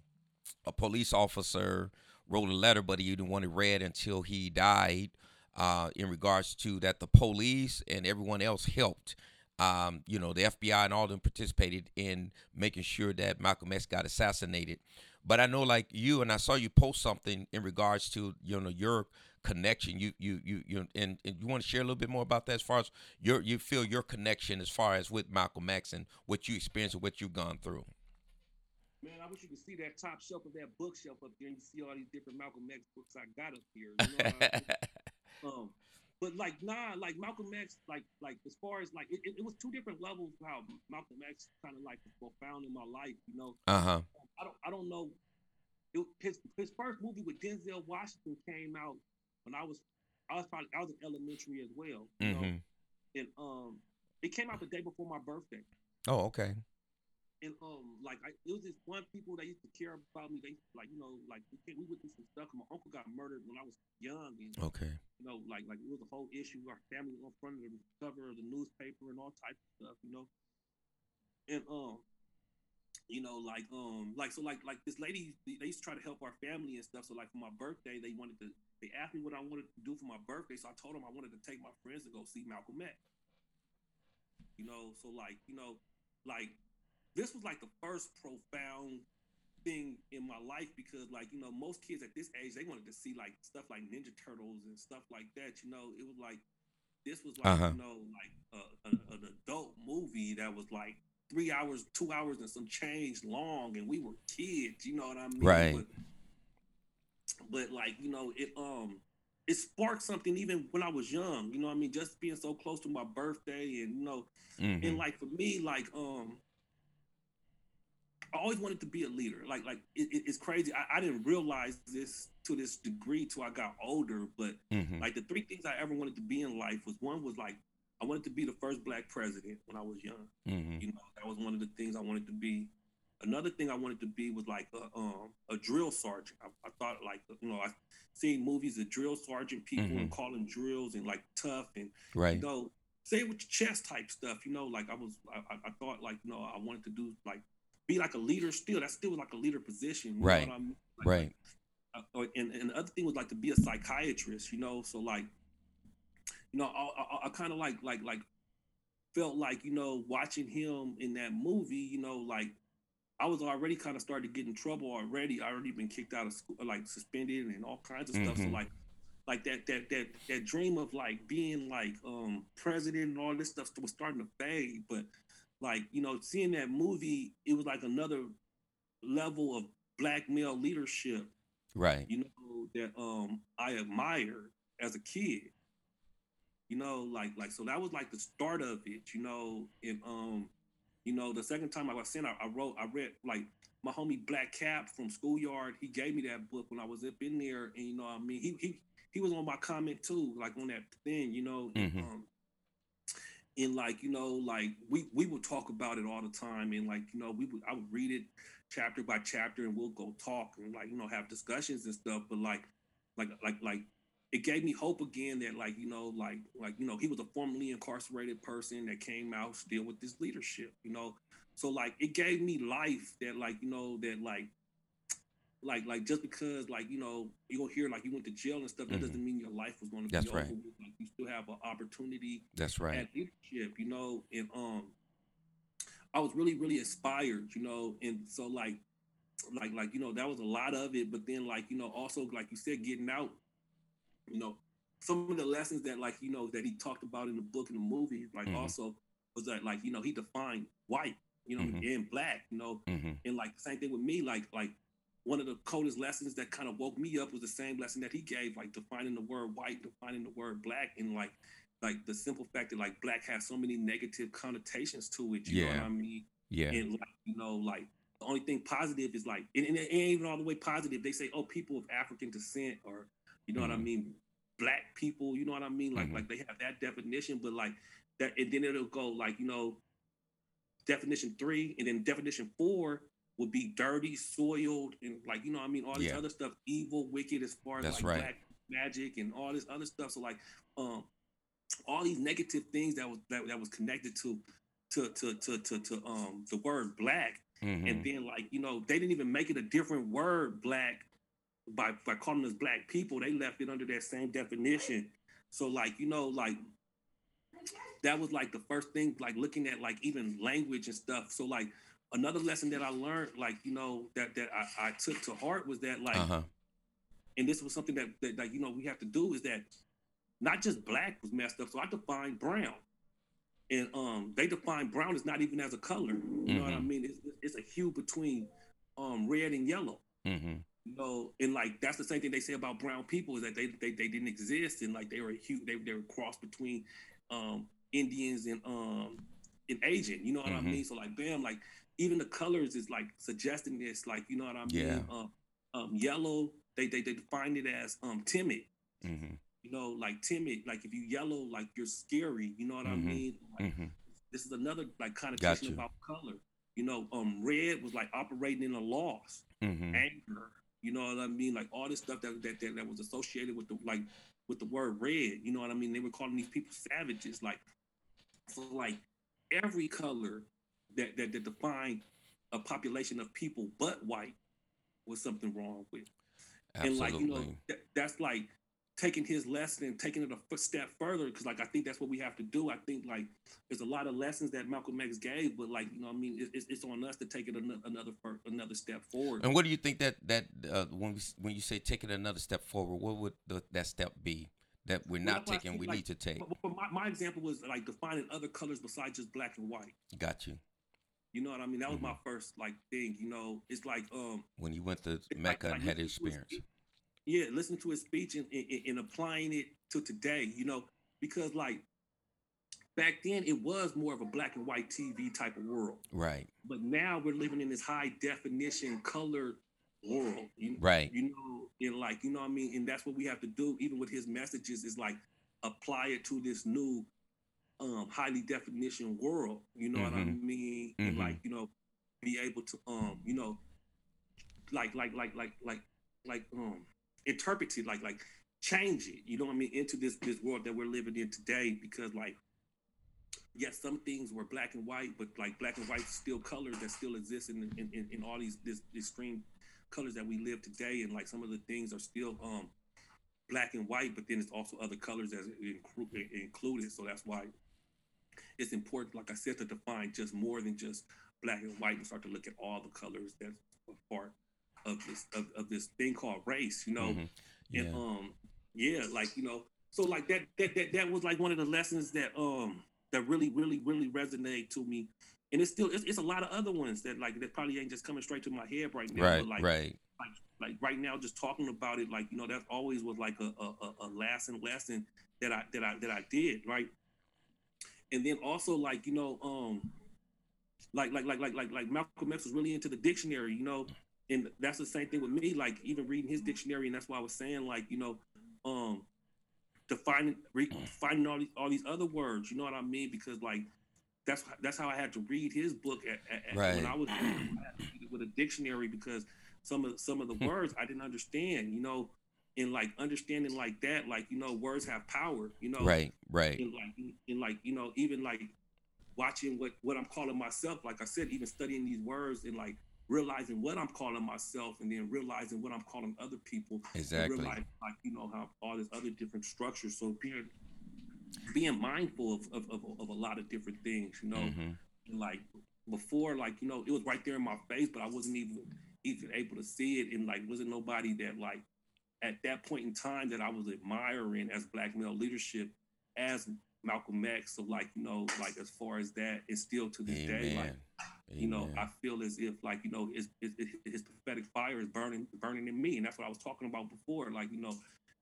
a police officer wrote a letter, but he didn't want it read until he died. Uh, in regards to that, the police and everyone else helped. Um, you know, the FBI and all of them participated in making sure that Malcolm X got assassinated. But I know, like you, and I saw you post something in regards to you know your connection. You you you you and, and you want to share a little bit more about that as far as your you feel your connection as far as with Malcolm X and what you experienced and what you've gone through. Man, I wish you could see that top shelf of that bookshelf up there and you see all these different Malcolm X books I got up here. You know I mean? Um, but like nah, like Malcolm X, like like as far as like it, it, it was two different levels of how Malcolm X kind of like was profound in my life, you know. Uh huh. I don't I don't know. It, his his first movie with Denzel Washington came out when I was I was probably I was in elementary as well. You? Mm-hmm. And um it came out the day before my birthday. Oh, okay. And um, like I, it was this one people that used to care about me. They like you know like we, we went through some stuff. My uncle got murdered when I was young, and Okay. you know like like it was a whole issue. Our family was on front of the cover of the newspaper and all types of stuff, you know. And um, you know like um like so like like this lady they used to try to help our family and stuff. So like for my birthday, they wanted to they asked me what I wanted to do for my birthday. So I told them I wanted to take my friends to go see Malcolm X. You know, so like you know like this was like the first profound thing in my life because like you know most kids at this age they wanted to see like stuff like ninja turtles and stuff like that you know it was like this was like Uh-huh. you know like a, a, an adult movie that was like three hours two hours and some change long and we were kids you know what i mean Right. but, but like you know it um it sparked something even when i was young you know what i mean just being so close to my birthday and you know Mm-hmm. and like for me like um i always wanted to be a leader like like it, it- it's crazy I, I didn't realize this to this degree till i got older but Mm-hmm. like the three things i ever wanted to be in life was one was like i wanted to be the first black president when i was young Mm-hmm. you know that was one of the things i wanted to be another thing i wanted to be was like a um a drill sergeant i, I thought like you know i seen movies of drill sergeant people and calling drills and like tough and Right. you know, say it with your chest type stuff, you know, like I was, I, I- I thought like, you know, I wanted to do like, be like a leader still, that's still like a leader position. Right. I mean? Like, Right. uh, uh, and, and the other thing was like to be a psychiatrist, you know, so like, you know, I, I, I kind of like, like, like felt like, you know, watching him in that movie, you know, like I was already kind of started to get in trouble already. I already been kicked out of school, like suspended and all kinds of stuff. So Mhm. like, like that that that that dream of like being like um president and all this stuff was starting to fade. But like you know, seeing that movie, it was like another level of black male leadership. Right. You know that um I admired as a kid. You know, like like so that was like the start of it. You know, and um, you know, the second time I was sent, I, I wrote, I read like my homie Black Cap from Schoolyard. He gave me that book when I was up in there, and you know, I mean, he he he was on my comment too, like on that thing, you know, and, Mhm. um, and like you know, like we we would talk about it all the time, and like you know, we would I would read it chapter by chapter, and we'll go talk and like you know have discussions and stuff. But like like like like it gave me hope again that like you know like like you know he was a formerly incarcerated person that came out still with this leadership you know so like it gave me life that like you know that like like like just because like you know you gonna hear like you went to jail and stuff that Mhm. doesn't mean your life was going to That's be right. over. Like, you still have an opportunity That's right. at leadership, you know, and um I was really, really inspired, you know, and so like like like you know, that was a lot of it, but then like, you know, also like you said, getting out, you know, some of the lessons that like, you know, that he talked about in the book and the movie, like Mhm. also was that like, you know, he defined white, you know, Mhm. and black, you know, Mm-hmm. and like same thing with me, like like one of the coldest lessons that kind of woke me up was the same lesson that he gave, like defining the word white, defining the word black, and like like the simple fact that like black has so many negative connotations to it. You know what I mean? Yeah. And like you know, like the only thing positive is like, and, and it ain't even all the way positive. They say, oh, people of African descent, or you know what I Mhm. mean, black people. You know what I mean? Like Mhm. like they have that definition, but like that, and then it'll go like you know, definition three, and then definition four would be dirty, soiled, and like you know what I mean, all this Yeah. other stuff, evil, wicked, as far as That's like right. black magic and all this other stuff. So like, um, all these negative things that was that, that was connected to to to to to, to um the word black Mm-hmm. and then like you know they didn't even make it a different word black by by calling us black people they left it under that same definition so like you know like that was like the first thing like looking at like even language and stuff so like another lesson that i learned like you know that that i, I took to heart was that like uh huh. and this was something that, that like you know we have to do is that not just black was messed up so i defined brown and um they define brown as not even as a color you know what i Mhm. mean it's, it's a hue between um red and yellow. Mm-hmm. You know, and like that's the same thing they say about brown people is that they they, they didn't exist and like they were a huge they, they were crossed between um Indians and um and Asian. You know what Mhm. I mean? So like bam, like even the colors is like suggesting this, like you know what I mean? Yeah. Um, um yellow, they they they define it as um timid. Mm-hmm. You know, like timid, like if you yellow, like you're scary. You know what I Mhm. mean? Like, Mm-hmm. this is another like connotation Gotcha. about color. You know, um, red was like operating in a loss, Mm-hmm. anger. You know what I mean? Like all this stuff that that, that that was associated with the like with the word red. You know what I mean? They were calling these people savages. Like so, like every color that that, that defined a population of people but white was something wrong with. And like you know, Absolutely. th- that's like taking his lesson and taking it a step further because like I think that's what we have to do. I think like there's a lot of lessons that Malcolm X gave, but like you know, I mean, it's, it's on us to take it ano- another another step forward. And what do you think that that uh, when we when you say taking another step forward, what would the, that step be that we're Well, not taking? think, We like, need to take. But, but my, my example was like defining other colors besides just black and white. Got you. You know what I mean? That was my Mm-hmm. first like thing. You know, it's like um When you went to like- Mecca like and had his experience. yeah, listen to his speech and, and, and applying it to today, you know, because like back then it was more of a black and white TV type of world. Right. But now we're living in this high definition colored world. You, Right. you know, and like, you know what I mean? And that's what we have to do, even with his messages, is like apply it to this new um highly definition world. You know what I Mhm. mean? And Mhm. like, you know, be able to um, you know, like like like like like like um interpret it, like like change it, you know what I mean, into this this world that we're living in today because like yes, some things were black and white, but like black and white still colors that still exist in in, in, in all these this extreme colors that we live today, and like some of the things are still um black and white, but then it's also other colors as inclu- included. So that's why it's important, like I said, to define just more than just black and white and start to look at all the colors that's a part of this of, of this thing called race. You know, Mhm. Yeah. and um, yeah, like you know, so like that that that that was like one of the lessons that um that really really really resonated to me, and it's still it's, it's a lot of other ones that like that probably ain't just coming straight to my head right now. right. but like right. like like right now just talking about it like you know that always was like a a, a- a lesson lesson that I that I that I did right and then also like you know um like like like like like like Malcolm X was really into the dictionary you know? And that's the same thing with me like even reading his dictionary and that's why I was saying like you know um defining re- finding all these all these other words you know what I mean? Because like that's that's how I had to read his book at, at, at- when I was I had to read it with a dictionary because some of some of the words I didn't understand, you know, and like understanding like that, like you know, words have power, you know, Right. Right. and like and like you know, even like watching what what I'm calling myself, like I said, even studying these words and like realizing what I'm calling myself, and then realizing what I'm calling other people, Exactly. like you know how all this other different structures. So being being mindful of of, of, of a lot of different things, you know Mhm. like before like you know it was right there in my face but i wasn't even even able to see it and like wasn't nobody that like at that point in time that i was admiring as black male leadership as malcolm x. So like you know like as far as that it's still to this day like Amen. you know i feel as if like you know his, his, his prophetic fire is burning burning in me. And that's what i was talking about before like you know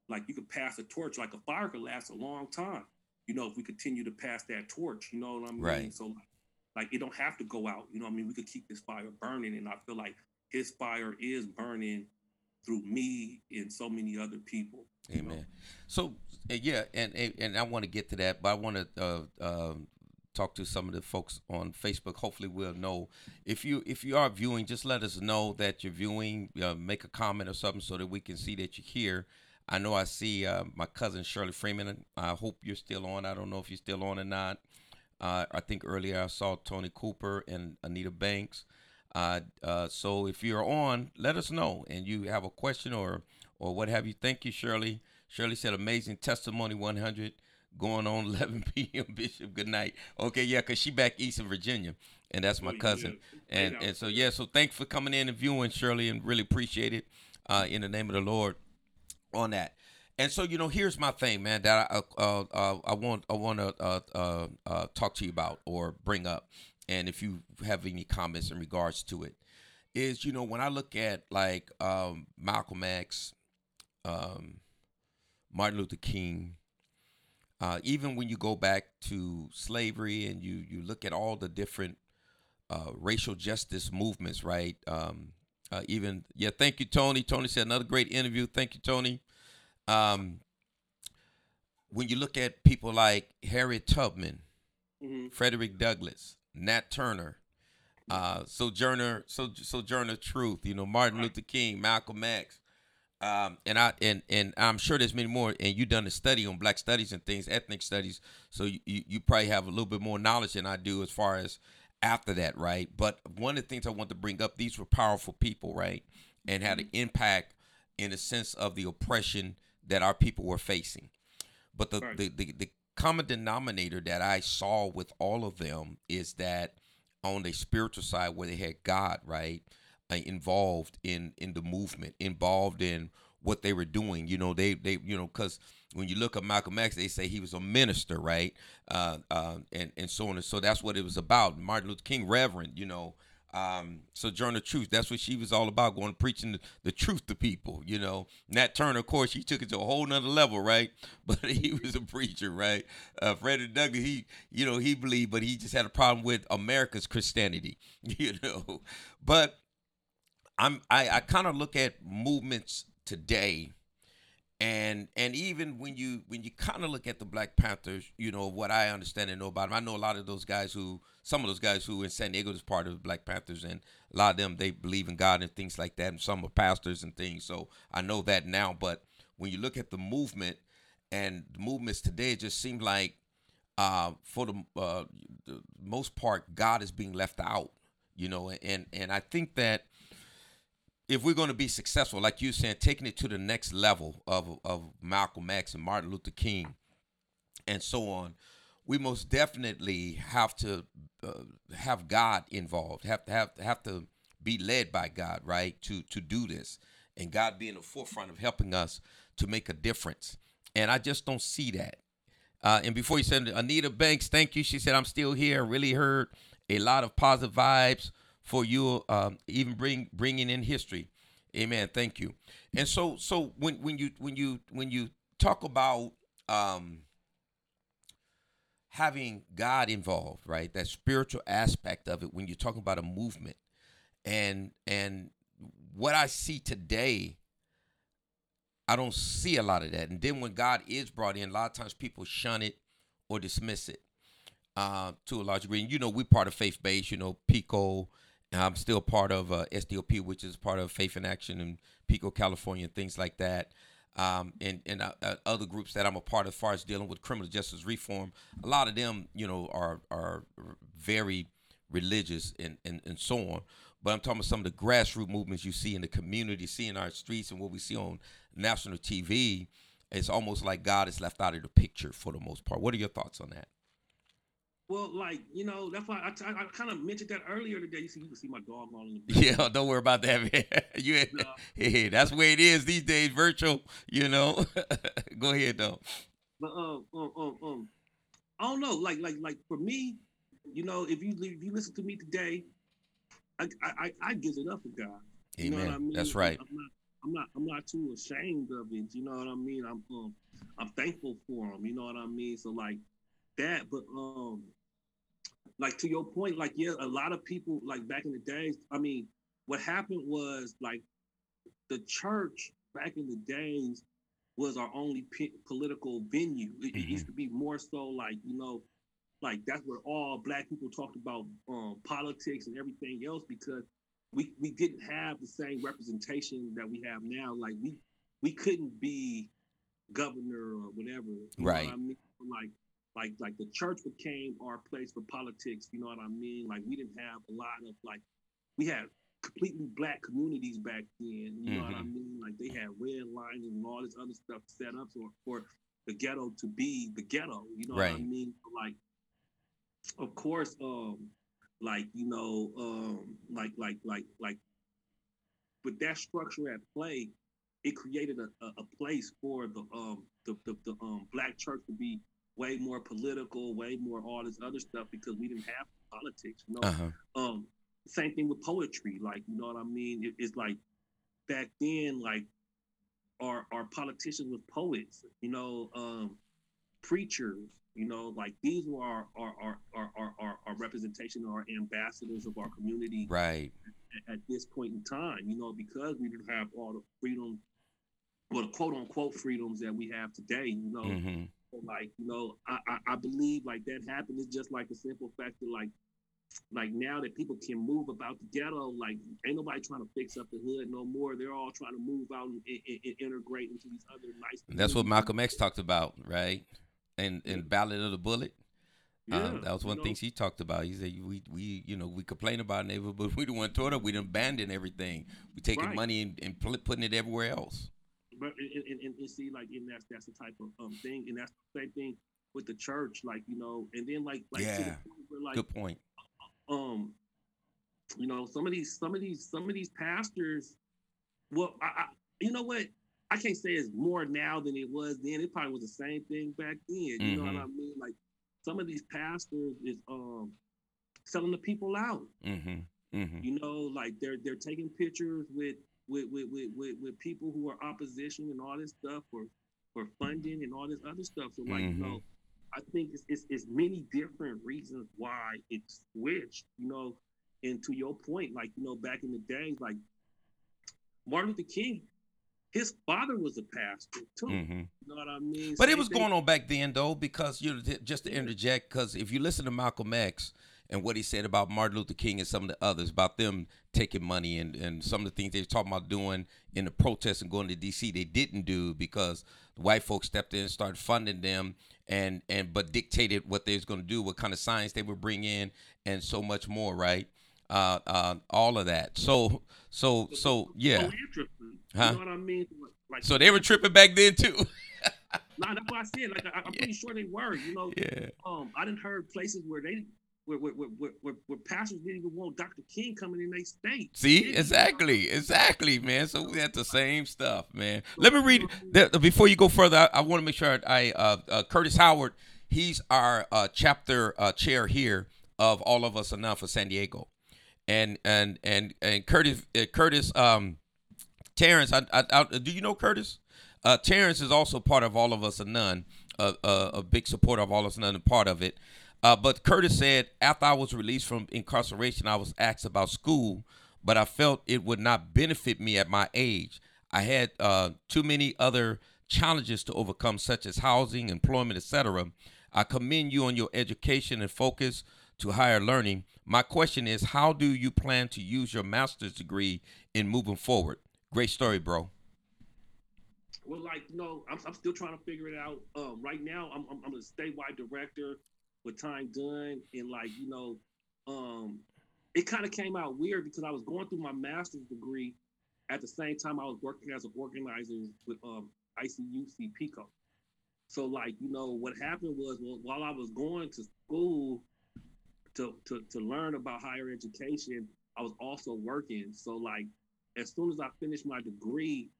like you could pass a torch like a fire could last a long time you know if we continue to pass that torch you know what i mean? Right. so like, like it don't have to go out you know what i mean? We could keep this fire burning. And i feel like his fire is burning through me and so many other people you know? Amen. So uh, yeah, and and, and I want to get to that, but I want to uh, um, talk to some of the folks on Facebook. Hopefully, we'll know if you if you are viewing. Just let us know that you're viewing. Uh, make a comment or something so that we can see that you're here. I know I see uh, my cousin Shirley Freeman. I hope you're still on. I don't know if you're still on or not. Uh, I think earlier I saw Tony Cooper and Anita Banks. Uh, uh, so if you're on, let us know, and you have a question or or what have you. Thank you, Shirley. Shirley said, "Amazing testimony, 100 going on 11 p.m. Bishop, good night." Okay, yeah, cause she back east in Virginia, and that's my Oh, cousin. And and so yeah, so thanks for coming in and viewing, Shirley, and really appreciate it. Uh, in the name of the Lord, on that. And so you know, here's my thing, man. That I uh, uh, I want I want to uh, uh, uh, talk to you about or bring up, and if you have any comments in regards to it, is you know when I look at like um, Malcolm X, um, Martin Luther King, uh, even when you go back to slavery and you you look at all the different uh, racial justice movements, right? Um, uh, even yeah, thank you, Tony. Tony said another great interview. Thank you, Tony. Um, when you look at people like Harriet Tubman, mm-hmm. Frederick Douglass, Nat Turner, uh, Sojourner, so, Sojourner Truth, you know, Martin right. Luther King, Malcolm X, um, and I and and I'm sure there's many more. And you've done a study on Black studies and things, ethnic studies, so you, you, you probably have a little bit more knowledge than I do as far as after that, right? But one of the things I want to bring up, these were powerful people, right, and had an mm-hmm. impact in a sense of the oppression that our people were facing. But the, right. the, the, the common denominator that I saw with all of them is that on the spiritual side, where they had God, right, uh, involved in in the movement, involved in what they were doing. You know, they they you know because when you look at Malcolm X, they say he was a minister, right? Uh, uh, and and so on and so that's what it was about. Martin Luther King, Reverend, you know. Um, Sojourner Truth, that's what she was all about, going preaching the, the, truth to people, you know. Nat Turner, of course, he took it to a whole nother level, right? But he was a preacher, right? Uh, Frederick Douglass, he, you know, he believed, but he just had a problem with America's Christianity, you know. But I'm I, I kind of look at movements today and and even when you when you kind of look at the Black Panthers, you know what I understand and know about them. I know a lot of those guys who, some of those guys who in San Diego is part of the Black Panthers, and a lot of them they believe in God and things like that. And some are pastors and things, so I know that now. But when you look at the movement and the movements today, it just seems like uh, for the, uh, the most part, God is being left out. You know, and and I think that if we're going to be successful, like you said, taking it to the next level of of Malcolm X and Martin Luther King, and so on, we most definitely have to uh, have God involved. Have to have have to be led by God, right? To to do this, and God be in the forefront of helping us to make a difference. And I just don't see that. Uh, and before you said Anita Banks, thank you. She said I'm still here. Really heard a lot of positive vibes for you um, even bring bringing in history. Amen. Thank you. And so so when when you when you when you talk about um, having God involved, right? That spiritual aspect of it when you're talking about a movement. And and what I see today I don't see a lot of that. And then when God is brought in, a lot of times people shun it or dismiss it uh, to a large degree. And you know, we're part of faith base, you know, Pico, I'm still part of uh, SDOP, which is part of Faith in Action in Pico, California, and things like that. Um, and and uh, uh, other groups that I'm a part of, as far as dealing with criminal justice reform, a lot of them, you know, are are very religious and, and, and so on. But I'm talking about some of the grassroots movements you see in the community, see in our streets, and what we see on national TV. It's almost like God is left out of the picture for the most part. What are your thoughts on that? Well, like you know, that's why I, I, I kind of mentioned that earlier today. You see, you can see my dog all in the. Yeah, don't worry about that, man. you, no. hey, that's the way it is these days, virtual. You know, go ahead though. But um, um, um, um, I don't know. Like, like, like for me, you know, if you if you listen to me today, I I, I give it up for God. You Amen. Know what I mean? That's right. I'm not, I'm not I'm not too ashamed of it. You know what I mean? I'm um, I'm thankful for him. You know what I mean? So like that, but um, like to your point, like yeah, a lot of people like back in the days. I mean, what happened was like the church back in the days was our only p- political venue. It, mm-hmm. it, used to be more so like you know, like that's where all black people talked about um, politics and everything else because we we didn't have the same representation that we have now. Like we we couldn't be governor or whatever. right. I mean? Like like like the church became our place for politics you know what i mean like we didn't have a lot of like we had completely black communities back then you know mm-hmm. what i mm-hmm. mean like they had red lines and all this other stuff set up for, for the ghetto to be the ghetto you know right. what i mean like of course um like you know um like like like like with that structure at play it created a, a, a place for the um the, the, the um black church to be way more political, way more all this other stuff because we didn't have politics. You know, uh-huh. um, same thing with poetry. Like, you know what I mean? It, it's like back then, like our our politicians was poets, you know, um, preachers, you know, like these were our our our our, our, our, our representation, our ambassadors of our community. Right. At, at, this point in time, you know, because we didn't have all the freedom, well, the quote unquote freedoms that we have today, you know. Mm-hmm. Like, you know, I, I, I believe like that happened. It's just like a simple fact that like like now that people can move about the ghetto, like ain't nobody trying to fix up the hood no more. They're all trying to move out and, and, and integrate into these other nice. That's what Malcolm X talked about, right? And and Ballot or the Bullet. Uh, yeah, that was one thing she talked about. He said we we you know we complain about neighbor, but we don't want to tore it up. We abandon everything. We taking right. money and, and putting it everywhere else. But and, and, and, see like and that's that's the type of um, thing, and that's the same thing with the church, like you know, and then like like yeah, where, like, good point um, you know, some of these, some of these, some of these pastors. Well, I, I you know what? I can't say it's more now than it was then. It probably was the same thing back then. You mm-hmm. know what mm-hmm. I mean? Like some of these pastors is um selling the people out. Mm-hmm. Mm-hmm. You know, like they're they're taking pictures with with, with with with with people who are opposition and all this stuff for for funding and all this other stuff. So like, you know, mm-hmm. I think it's, it's, it's many different reasons why it switched, you know, and to your point, like, you know, back in the days, like Martin Luther King, his father was a pastor too. Mm-hmm. You know what I mean? But Same it was thing. going on back then though, because you know, just to interject, because if you listen to Malcolm X and what he said about Martin Luther King and some of the others about them taking money and, and some of the things they were talking about doing in the protests and going to DC, they didn't do because the white folks stepped in and started funding them and and but dictated what they was going to do, what kind of science they would bring in, and so much more, right? Uh, uh, all of that. So so so yeah. So huh? You know what I mean? Like, so they were tripping back then too. nah, that's what I said. Like I, am yeah. pretty sure they were. You know. Yeah. Um, I didn't heard places where they where, where, where, where, where pastors didn't even want Dr. King coming in their state. See, exactly, exactly, man. So we had the same stuff, man. Let me read that before you go further. I, I want to make sure I uh, uh, Curtis Howard. He's our uh, chapter uh, chair here of All of Us or None for San Diego, and and and and Curtis uh, Curtis um, Terrence. I, I, I, do you know Curtis? Uh, Terrence is also part of All of Us or None, a, a, a big supporter of All of Us None, and part of it. Uh, but Curtis said, after I was released from incarceration, I was asked about school, but I felt it would not benefit me at my age. I had uh, too many other challenges to overcome, such as housing, employment, etc. I commend you on your education and focus to higher learning. My question is, how do you plan to use your master's degree in moving forward? Great story, bro. Well, like you know, I'm, I'm still trying to figure it out. Um, right now, I'm, I'm, I'm a statewide director with time done and like you know um it kind of came out weird because i was going through my master's degree at the same time i was working as an organizer with um icuc pico. So like you know what happened was well, while i was going to school to, to to learn about higher education i was also working. So like as soon as i finished my degree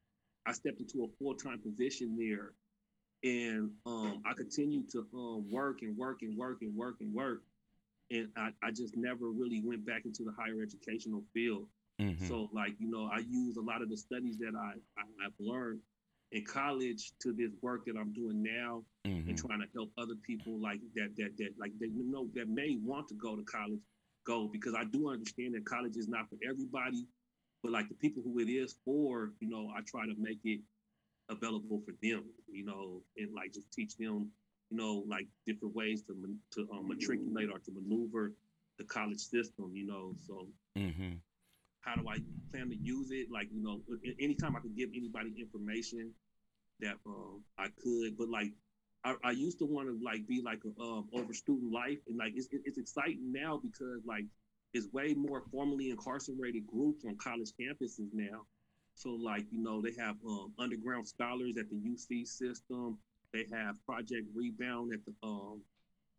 i stepped into a full-time position there and um, I continued to um, work and work and work and work and work, and I, I just never really went back into the higher educational field. Mm-hmm. So, like you know, I use a lot of the studies that I, I have learned in college to this work that I'm doing now, mm-hmm. and trying to help other people like that that that like they you know that may want to go to college go because I do understand that college is not for everybody, but like the people who it is for, you know, I try to make it available for them, you know, and like just teach them, you know, like different ways to to um, matriculate or to maneuver the college system, you know. So, mm-hmm. how do I plan to use it? Like, you know, anytime I could give anybody information that um, I could, but like I, I used to want to like be like a, um, over student life, and like it's it's exciting now because like it's way more formally incarcerated groups on college campuses now so like, you know, they have um, underground scholars at the UC system. They have Project Rebound at the um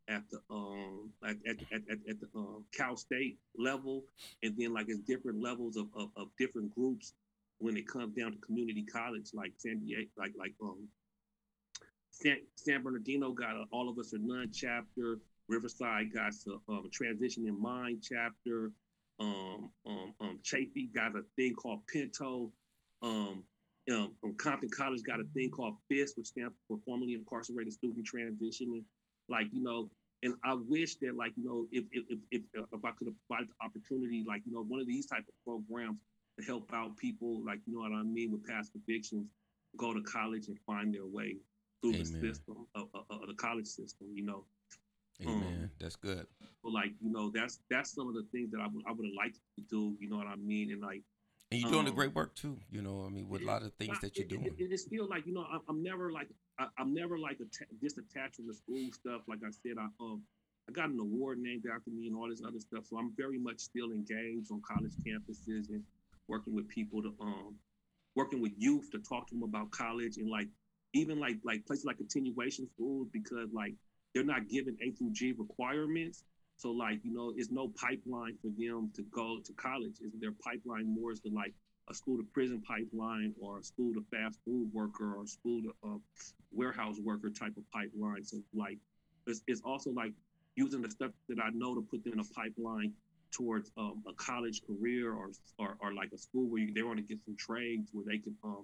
at the um at at, at, at, the um, Cal State level, and then like it's different levels of, of, of different groups when it comes down to community college, like San Diego, like like um San, San Bernardino got All of Us or None chapter. Riverside got a, um, a Transition in Mind chapter. Um, um, um, Chaffey got a thing called Pinto. Um, um, um, Compton College got a thing called FIST, which stands for Formerly Incarcerated Student Transitioning. Like, you know, and I wish that, like, you know, if if if, if, if I could have provided the opportunity, like, you know, one of these type of programs to help out people, like, you know what I mean, with past convictions, go to college and find their way through Amen. the system of, of, of, the college system, you know. Amen. Um, that's good. But like, you know, that's that's some of the things that I would I would have liked to do, you know what I mean? And like and you're doing um, a great work too, you know. I mean, with a lot of things that you're doing. It, it, it's still like you know, I, am never like I, am never like a just attached to the school stuff. Like I said, I um I got an award named after me and all this other stuff. So I'm very much still engaged on college campuses and working with people to um working with youth to talk to them about college and like even like like places like continuation schools because like they're not given A through G requirements. So like, you know, it's no pipeline for them to go to college. Is their pipeline more is to like a school to prison pipeline or a school to fast food worker or school to uh, warehouse worker type of pipeline. So like, it's, it's also like using the stuff that I know to put them in a pipeline towards um, a college career or, or, or like a school where you, they want to get some trades where they can um,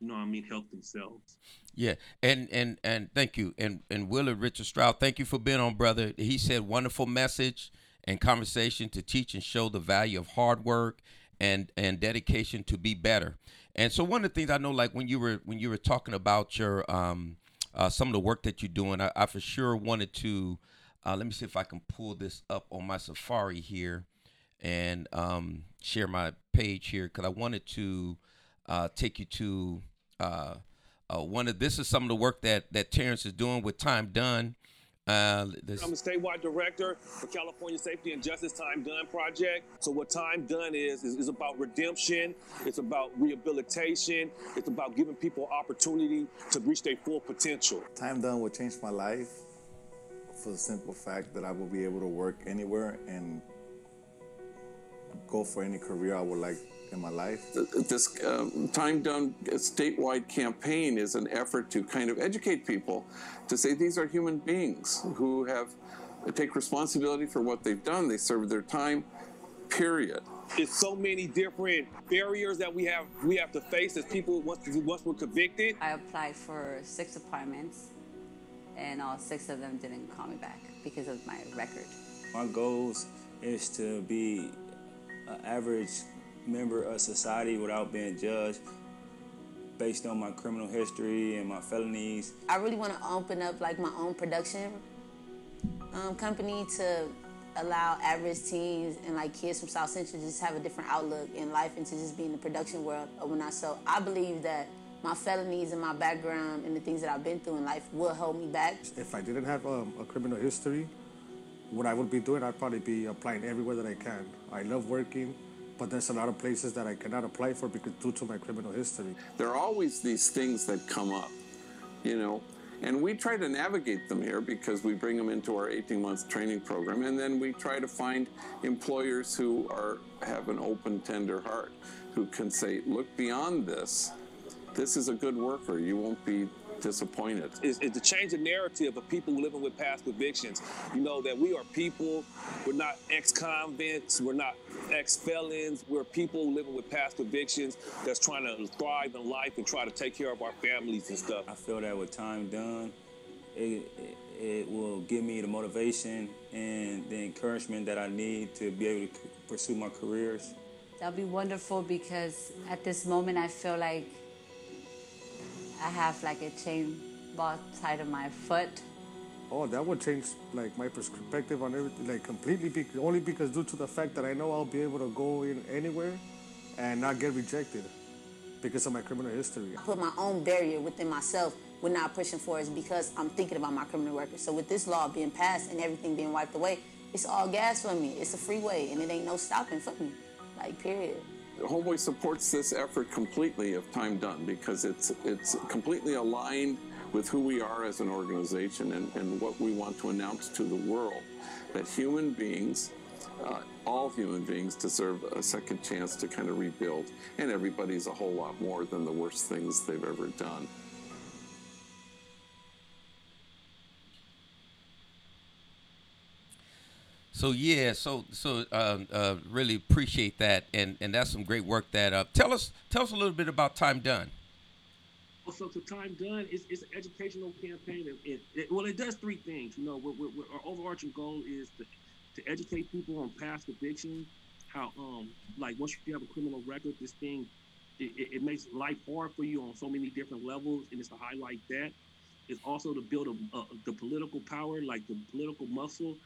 you know I mean, help themselves. Yeah, and and and thank you, and and Willard Richard Stroud, thank you for being on, brother. He said wonderful message and conversation to teach and show the value of hard work and and dedication to be better. And so one of the things I know, like when you were when you were talking about your um uh, some of the work that you're doing, I, I for sure wanted to. Uh, let me see if I can pull this up on my Safari here and um, share my page here because I wanted to uh, take you to uh, uh, one of this is some of the work that that Terrence is doing with Time Done. Uh, I'm a statewide director for California Safety and Justice Time Done Project. So what Time Done is, is, is about redemption. It's about rehabilitation. It's about giving people opportunity to reach their full potential. Time Done will change my life for the simple fact that I will be able to work anywhere and go for any career I would like in my life. This um, Time Done uh, statewide campaign is an effort to kind of educate people to say these are human beings who have uh, take responsibility for what they've done. They served their time. Period. It's so many different barriers that we have we have to face as people once once we're convicted. I applied for six apartments, and all six of them didn't call me back because of my record. My goals is to be an average member of society without being judged based on my criminal history and my felonies. I really want to open up like my own production um, company to allow average teens and like kids from South Central just have a different outlook in life and to just be in the production world of when I so I believe that my felonies and my background and the things that I've been through in life will hold me back. If I didn't have um, a criminal history, what I would be doing, I'd probably be applying everywhere that I can. I love working but there's a lot of places that I cannot apply for because due to my criminal history. There are always these things that come up, you know, and we try to navigate them here because we bring them into our 18 month training program, and then we try to find employers who are have an open, tender heart, who can say, look beyond this. This is a good worker. You won't be disappointed. Is, is to change the narrative of people living with past convictions. You know that we are people. We're not ex-convicts. We're not ex-felons. We're people living with past convictions that's trying to thrive in life and try to take care of our families and stuff. I feel that with time done, it, it, it will give me the motivation and the encouragement that I need to be able to pursue my careers. That'll be wonderful because at this moment I feel like I have like a chain ball side of my foot. Oh, that would change like my perspective on everything, like completely. Only because due to the fact that I know I'll be able to go in anywhere and not get rejected because of my criminal history. I put my own barrier within myself with not pushing for it because I'm thinking about my criminal record. So with this law being passed and everything being wiped away, it's all gas for me. It's a freeway and it ain't no stopping for me. Like period. Homeboy supports this effort completely if Time Done because it's it's completely aligned with who we are as an organization and, and what we want to announce to the world that human beings, uh, all human beings, deserve a second chance to kind of rebuild, and everybody's a whole lot more than the worst things they've ever done. So yeah, so so uh, uh, really appreciate that, and and that's some great work. That uh, tell us tell us a little bit about Time Done. Also, to Time Done is it's an educational campaign. It, it, it, well, it does three things. You know, we're, we're, our overarching goal is to, to educate people on past addiction, how um like once you have a criminal record, this thing it, it, makes life hard for you on so many different levels, and it's to highlight that. It's also to build a, a, the political power, like the political muscle,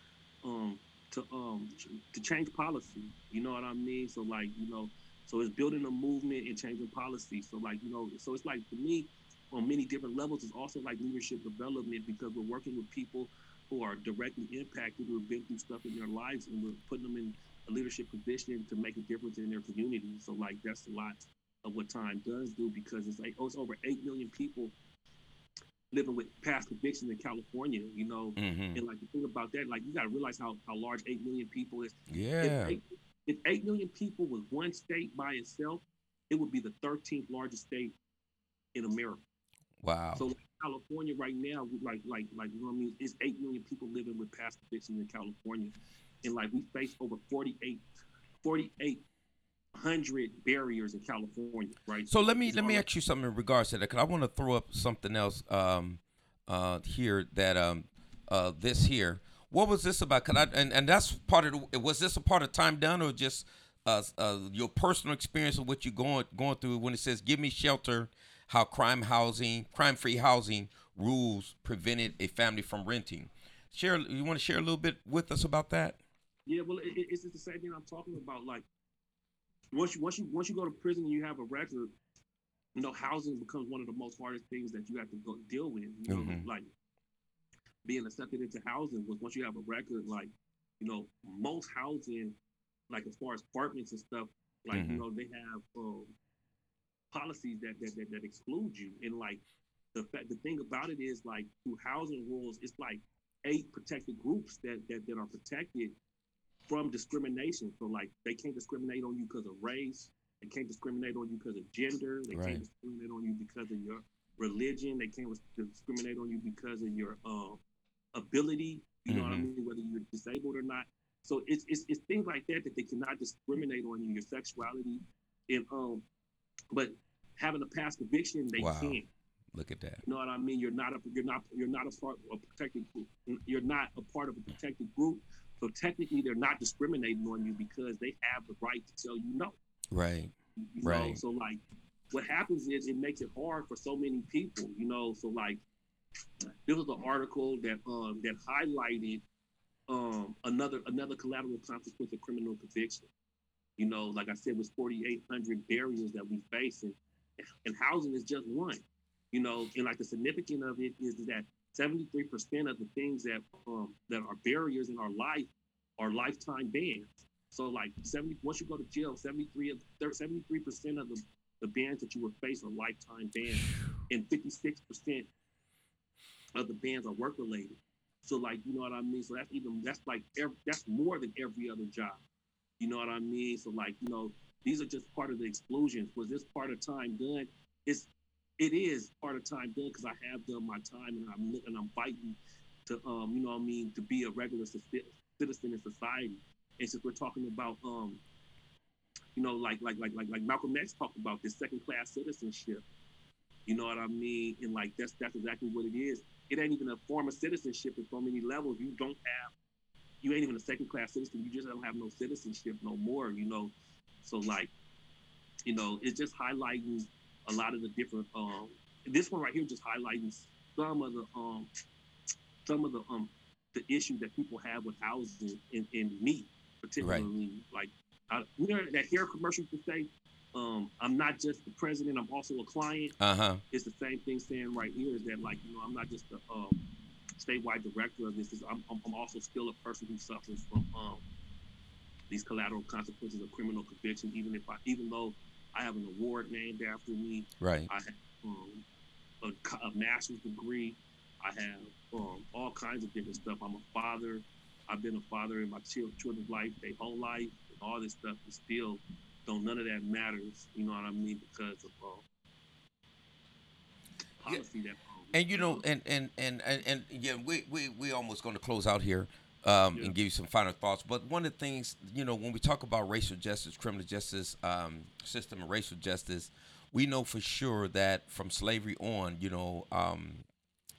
um, to um to change policy. You know what I mean? So like you know, so it's building a movement and changing policy. So like you know, so it's like for me, on many different levels, it's also like leadership development because we're working with people who are directly impacted, who have been through stuff in their lives, and we're putting them in a leadership position to make a difference in their community. So like that's a lot of what time does do because it's like oh, it's over eight million people living with past convictions in California, you know, mm-hmm. and like the thing about that, like you got to realize how how large eight million people is. Yeah. If eight, if eight million people was one state by itself, it would be the 13th largest state in America. Wow. So like California right now, like like like you know what I mean, it's eight million people living with past convictions in California, and like we face over 48, 48 hundred barriers in California, right? So, let me let me ask you something in regards to that, because I want to throw up something else um, uh, here that um, uh, this here. What was this about? Cause I, and and that's part of the, was this a part of time done or just uh, uh, your personal experience of what you're going going through when it says give me shelter, how crime housing, crime free housing rules prevented a family from renting. Share you want to share a little bit with us about that? Yeah, well, it, it's the same thing I'm talking about. Like once you once you once you go to prison and you have a record, you know, housing becomes one of the most hardest things that you have to go deal with. You know, mm-hmm. like being accepted into housing was once you have a record, like, you know, most housing, like as far as apartments and stuff, like, mm-hmm. you know, they have um, policies that, that that that exclude you. And like the fact the thing about it is like through housing rules, it's like eight protected groups that that, that are protected from discrimination. So like they can't discriminate on you because of race. They can't discriminate on you because of gender. They right. can't discriminate on you because of your religion. They can't discriminate on you because of your uh, ability. You mm-hmm. know what I mm-hmm. mean? Whether you're disabled or not. So it's, it's it's things like that that they cannot discriminate on you, your sexuality, and um, but having a past conviction, they wow. can. Look at that. You know what I mean? You're not a you're not you're not a part of a protected group. You're not a part of a protected group. So technically, they're not discriminating on you because they have the right to tell you no. Right. You right. Know? So like, what happens is it makes it hard for so many people. You know. So like, this was an article that um that highlighted um another another collateral consequence of criminal conviction. You know, like I said, was 4,800 barriers that we face, and and housing is just one. You know, and like the significance of it is that 73% of the things that um, that are barriers in our life are lifetime bans. So like 70, once you go to jail, 73 of 73% of the, the bans that you will face are lifetime bans, and 56% of the bans are work related. So like you know what I mean. So that's even that's like every, that's more than every other job. You know what I mean. So like you know these are just part of the exclusions. Was this part of time done? It's it is part of time done because I have done my time and I'm and I'm fighting to um you know what I mean to be a regular citizen in society. And since we're talking about um you know like like like like like Malcolm X talked about this second class citizenship. You know what I mean? And like that's that's exactly what it is. It ain't even a form of citizenship at so many levels. You don't have you ain't even a second class citizen. You just don't have no citizenship no more. You know, so like you know it's just highlighting a lot of the different. Um, this one right here just highlighting some of the um, some of the um, the issues that people have with housing and, and me particularly. Right. Like I, you know that hair commercial to say, um, I'm not just the president. I'm also a client. Uh huh. It's the same thing saying right here is that like you know I'm not just the um, statewide director of this. Is I'm, I'm also still a person who suffers from um, these collateral consequences of criminal conviction. Even if I, even though I have an award named after me. Right. I have um, a, a, master's degree. I have um, all kinds of different stuff. I'm a father. I've been a father in my children's life, their whole life, and all this stuff. is still, don't none of that matters. You know what I mean? Because of uh, policy yeah. that. Um, and you know, and and and and, and yeah, we we we almost going to close out here. Um, Yeah. and give you some final thoughts. But one of the things, you know, when we talk about racial justice, criminal justice um, system, and racial justice, we know for sure that from slavery on, you know, um,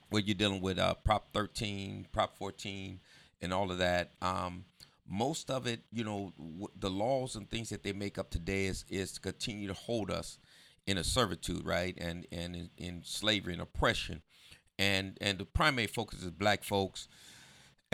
where you're dealing with uh, Prop 13, Prop 14, and all of that. Um, most of it, you know, w- the laws and things that they make up today is is to continue to hold us in a servitude, right, and and in, in slavery and oppression, and and the primary focus is black folks.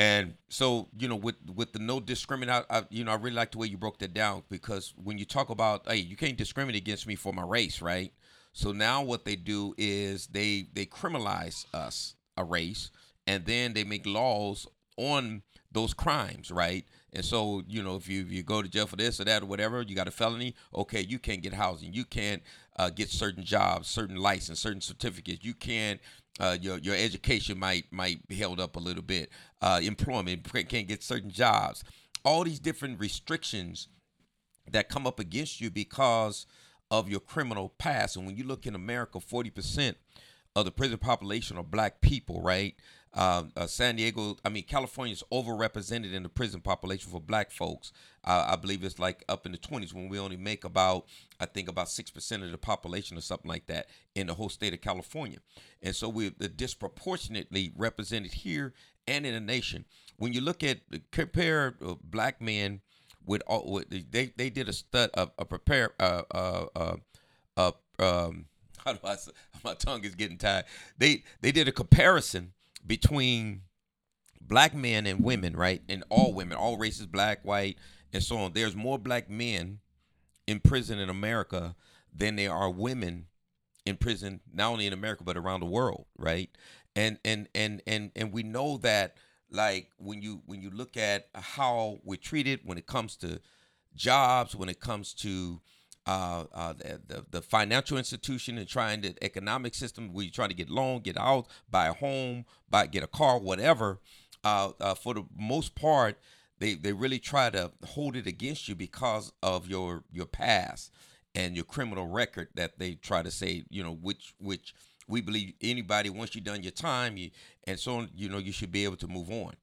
And so, you know, with with the no discriminate, I, you know, I really like the way you broke that down because when you talk about, hey, you can't discriminate against me for my race, right? So now what they do is they they criminalize us, a race, and then they make laws on those crimes, right? And so, you know, if you if you go to jail for this or that or whatever, you got a felony, okay, you can't get housing, you can't uh, get certain jobs, certain license, certain certificates, you can't uh, your your education might might be held up a little bit. Uh, employment can't get certain jobs. All these different restrictions that come up against you because of your criminal past. And when you look in America, forty percent of the prison population are black people, right? Um, uh, San Diego, I mean, California is overrepresented in the prison population for black folks. Uh, I believe it's like up in the 20s when we only make about, I think, about 6% of the population or something like that in the whole state of California. And so we're disproportionately represented here and in the nation. When you look at, compare uh, black men with all, with, they, they did a stud, a, a prepare, uh, uh, uh, uh, um, how do I say, my tongue is getting tired. They they did a comparison between black men and women, right? And all women, all races, black, white, and so on. There's more black men in prison in America than there are women in prison, not only in America but around the world, right? And and and and and we know that like when you when you look at how we're treated when it comes to jobs, when it comes to uh, uh, the, the financial institution and trying the economic system where you're trying to get loan, get out, buy a home, buy get a car, whatever. Uh, uh, for the most part, they they really try to hold it against you because of your your past and your criminal record that they try to say you know which which we believe anybody once you've done your time you and so on, you know you should be able to move on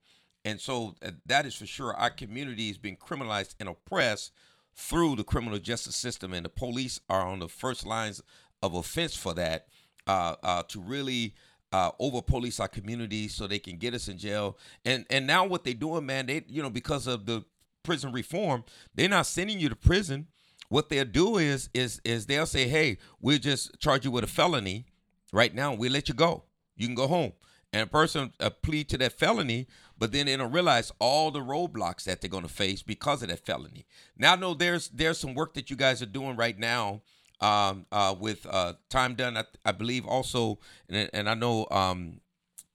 and so uh, that is for sure our community is being criminalized and oppressed through the criminal justice system and the police are on the first lines of offense for that uh, uh, to really uh, over police our communities so they can get us in jail. And and now what they're doing man they you know because of the prison reform they're not sending you to prison. What they'll do is is is they'll say hey we'll just charge you with a felony right now. We'll let you go. You can go home. And a person uh, plead to that felony but then they don't realize all the roadblocks that they're going to face because of that felony now i know there's there's some work that you guys are doing right now um, uh, with uh, time done I, I believe also and, and i know um,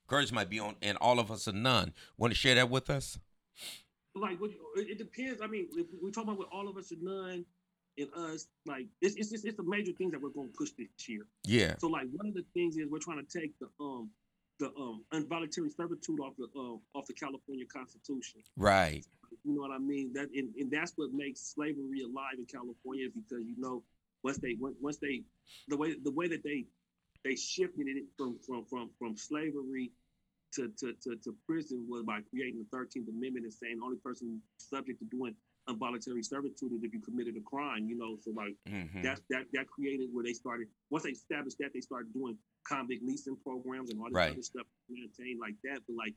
courage might be on and all of us or none want to share that with us like it it depends. I mean, if we talk about with all of us or none and us, like it's it's it's, it's the major things that we're going to push this year. yeah So like one of the things is we're trying to take the um the um involuntary servitude off the um off the California Constitution. right You know what I mean? That and, and that's what makes slavery alive in California because you know once they once they the way the way that they they shifted it from from from from slavery to to, to, to prison was by creating the Thirteenth Amendment and saying the only person subject to doing involuntary servitude is if you committed a crime. You know, so like Mhm. that that that created where they started once they established that they started doing convict leasing programs and all this Right. other stuff to maintain like that. But like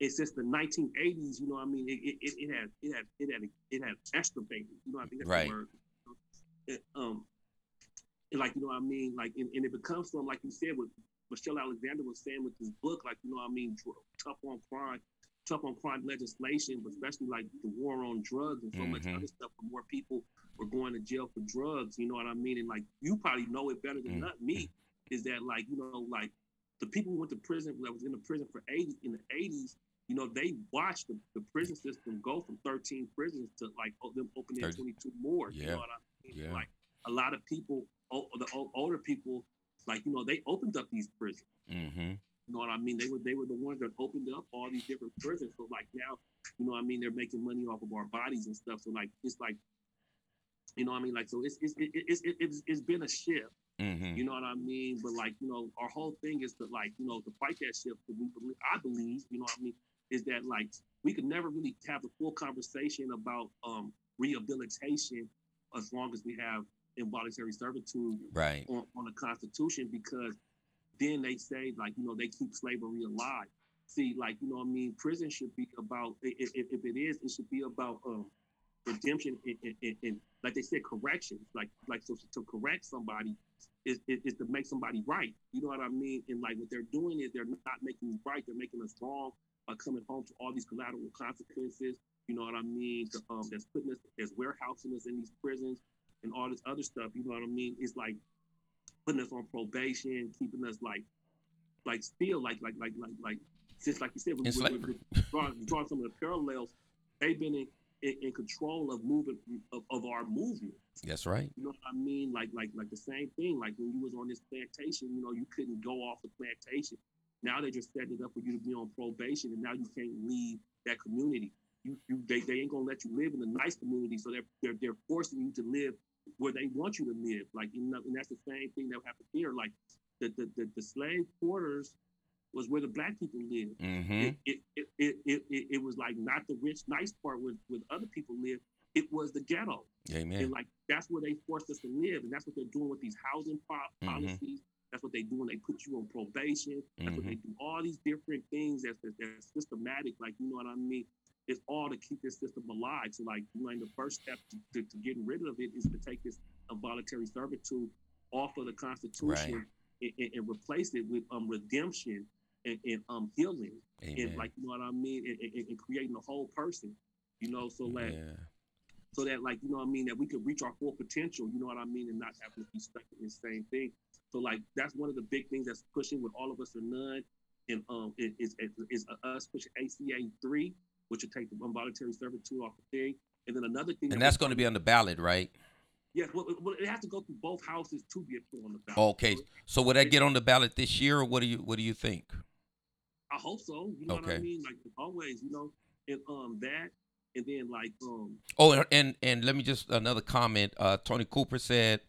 it's just the 1980s, you know what I mean? It it, it, had it had it had it had extirpated, you know what I think that's Right. the word. It, um like you know what I mean? Like and, and it becomes from like you said what Michelle Alexander was saying with this book, like you know what I mean, tough on crime, tough on crime legislation, but especially like the war on drugs and so much Mhm. other stuff. Where more people were going to jail for drugs, you know what I mean? And like you probably know it better than Mm. not me, is that like you know like the people who went to prison that was in the prison for 80 in the 80s. You know, they watched the, the prison system go from 13 prisons to like them opening 30. 22 more. You Yeah. know what I mean? Yeah. Like a lot of people, o- the o- older people, like you know, they opened up these prisons. mm-hmm. You know what I mean? They were they were the ones that opened up all these different prisons. So like now, you know what I mean? They're making money off of our bodies and stuff. So like it's like, you know what I mean? Like so it's it's it, it's it's, it's been a shift. Mm-hmm. You know what I mean? But like you know, our whole thing is to like you know to fight that shift. 'cause we believe, I believe, you know what I mean? is that like we could never really have the full conversation about um, rehabilitation as long as we have involuntary servitude Right. on, on the Constitution because then they say like you know they keep slavery alive. See, like you know what I mean, prison should be about if, if it is, it should be about um redemption and, and, and, and like they said, corrections. Like like so to correct somebody is, is, is to make somebody right. You know what I mean? And like what they're doing is they're not making us right. They're making us wrong by coming home to all these collateral consequences. You know what I mean? The, um, that's putting us, that's warehousing us in these prisons and all this other stuff. You know what I mean? It's like putting us on probation, keeping us like, like still like like like like like just like you said, we, we, we, we drawing, drawing some of the parallels. They've been in, in, in control of moving of, of our movement. That's right. You know what I mean? Like like like the same thing. Like when you was on this plantation, you know, you couldn't go off the plantation. Now they just set it up for you to be on probation, and now you can't leave that community. You, you they, they ain't gonna let you live in a nice community, so they're they're, they're forcing you to live where they want you to live. Like you know, and that's the same thing that happened here. Like the the, the, the slave quarters was where the black people lived. Mm-hmm. It, it, it, it, it, it, was like not the rich, nice part where, where other people live. It was the ghetto. Amen. And like that's where they forced us to live, and that's what they're doing with these housing po- Mhm. policies. That's what they do when they put you on probation. That's what they do. All these different things that's, that's, that's systematic. Like you know what I mean? It's all to keep this system alive. So like, you know, the first step to, to, to getting rid of it is to take this involuntary servitude off of the Constitution and, and, and replace it with um redemption and, and um healing Amen. and like you know what I mean, and, and, and creating a whole person. You know, so like yeah. So that like you know what I mean that we could reach our full potential. You know what I mean, and not have to be stuck in the same thing. So like that's one of the big things that's pushing with all of us or none, and um it- is is, is us pushing ACA three, which will take the involuntary servitude off the thing, and then another thing. And that that's going to be on the ballot, right? Yes, well, it- well, it has to go through both houses to be put on the ballot. Okay. So would that get on the ballot this year, or what do you what do you think? I hope so. You know what I mean? Like always, you know, and um that, and then like um Oh, and and, let me just another comment. Uh, Tony Cooper said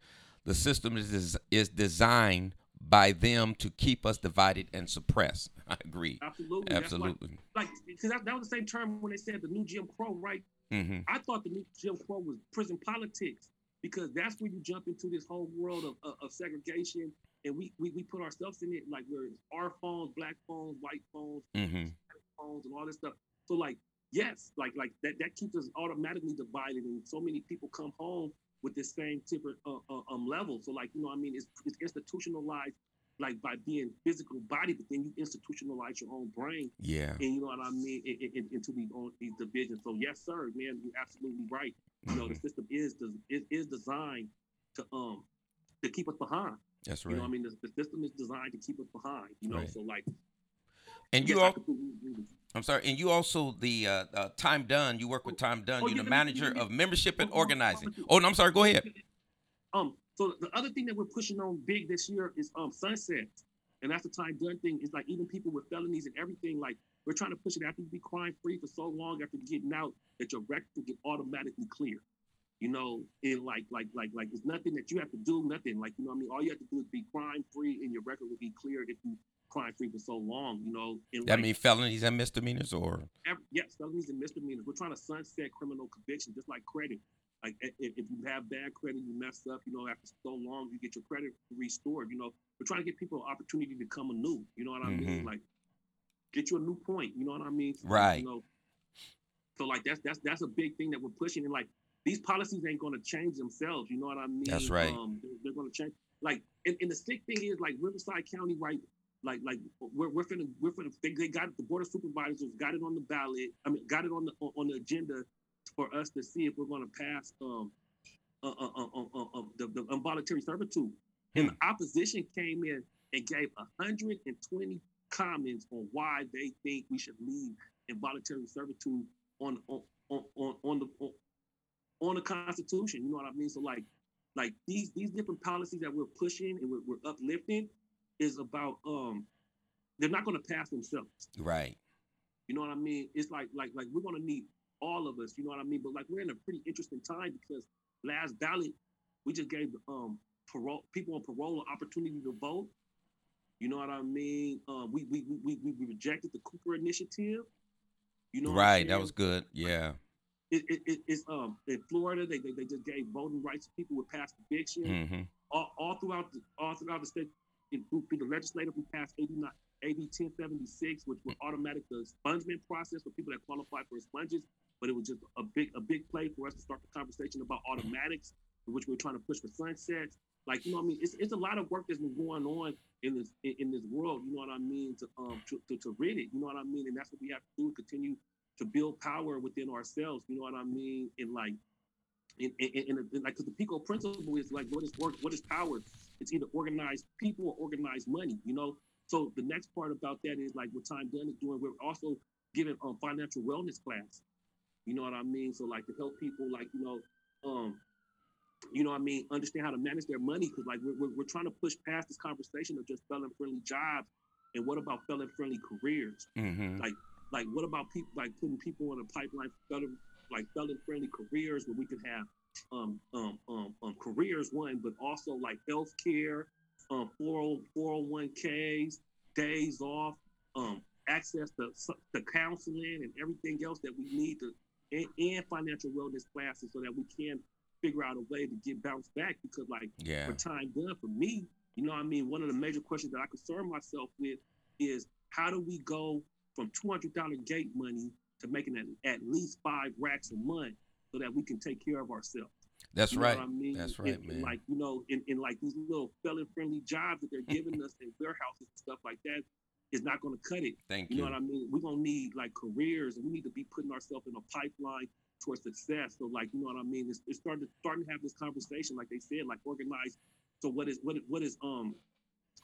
the system is is designed by them to keep us divided and suppressed. I agree. absolutely, that's why- Absolutely. like because that, that was the same term when they said the new Jim Crow, right? Mm-hmm. I thought the new Jim Crow was prison politics because that's where you jump into this whole world of, of, of segregation, and we, we we put ourselves in it like we're our phones, black phones, white phones, Mm-hmm. phones, and all this stuff. So like yes, like like that that keeps us automatically divided, and so many people come home with this same different uh, uh, um level. So like you know, what I mean, it's, it's institutionalized like by being physical body, but then you institutionalize your own brain Yeah. and you know what I mean, in, in, into these on these divisions. So yes, sir, man, you're absolutely right. You know, the Mhm. system is is, is designed to um to keep us behind. That's right. You know, what I mean, the, the system is designed to keep us behind. You know, Right. so like, and you all, completely agree with you. I'm sorry, and you also the uh, uh, Time Done. You work with Time Done. Oh, You're yeah, the manager me- of membership and oh, organizing. oh, no, I'm sorry. Go ahead. Um, so the other thing that we're pushing on big this year is um sunset, and that's the time done thing. Is like even people with felonies and everything. Like we're trying to push it after you be crime free for so long after getting out that your record will get automatically clear. You know, and like like like like it's nothing that you have to do, nothing. Like you know, what I mean, all you have to do is be crime free, and your record will be cleared if you crime free for so long. You know, That like, mean felonies and misdemeanors, or every, yes, felonies and misdemeanors. We're trying to sunset criminal conviction, just like credit. Like if, if you have bad credit, you mess up. You know, after so long, you get your credit restored. You know, we're trying to give people an opportunity to come anew. You know what I mean? Mhm. Like get you a new point. You know what I mean? So, Right. You know, so like that's that's that's a big thing that we're pushing, and like these policies ain't going to change themselves. You know what I mean? That's right. Um, they're, they're going to change. Like, and, and the sick thing is, like Riverside County, right? Like, like we're we're finna we're finna they, they got the board of supervisors got it on the ballot. I mean, got it on the on, the agenda for us to see if we're going to pass um uh, uh, uh, uh, uh, uh, the, the involuntary servitude. And the opposition came in and gave 120 comments on why they think we should leave involuntary servitude on on on, on the on, on the Constitution. You know what I mean? So like like these these different policies that we're pushing and we're, we're uplifting is about um they're not going to pass themselves. right? You know what I mean? It's like like like we're gonna need all of us. You know what I mean? But like we're in a pretty interesting time because last ballot we just gave um parole people on parole an opportunity to vote. You know what I mean? Um, we, we we we we rejected the Cooper Initiative. You know, Right. That was good. Yeah. it, it, it, it's um in Florida they, they, they just gave voting rights to people with past conviction. hmm All, all throughout the all throughout the state, through the legislature, we passed 89, AB 1076, which would automatic the expungement process for people that qualify for expunges. But it was just a big a big play for us to start the conversation about automatics, which we're trying to push for sunsets. Like you know, what I mean, it's, it's a lot of work that's been going on in this in, in this world. You know what I mean to um to, to, to rid it. You know what I mean, and that's what we have to do. Continue to build power within ourselves. You know what I mean? And like, in, in like, because the Pico principle is like, what is work? What is power? It's either organized people or organized money. You know. So the next part about that is like what Time Done is doing. We're also giving a um, financial wellness class. You know what I mean? So like to help people, like you know, um, you know what I mean, understand how to manage their money. Because like we're, we're, we're trying to push past this conversation of just felon friendly jobs, and what about felon friendly careers? hmm Like like what about people like putting people on a pipeline for felon like felon friendly careers where we can have um um um, um careers one, but also like health care, um 40 401ks, days off, um access to to counseling and everything else that we need to and, and financial wellness classes so that we can figure out a way to get bounced back because like Yeah. for time done for me, you know what I mean? One of the major questions that I concern myself with is how do we go from two hundred dollar gate money to making at, at least five racks a month so that we can take care of ourselves. That's You know right. I mean? That's right, And- and man. like you know, in, in like these little felon friendly jobs that they're giving us in warehouses and stuff like that is not going to cut it. Thank You you. know what I mean? We're gonna need like careers, and we need to be putting ourselves in a pipeline towards success. So, like, you know what I mean? It's, it's starting to starting to have this conversation, like they said, like organized. So, what is what is what is um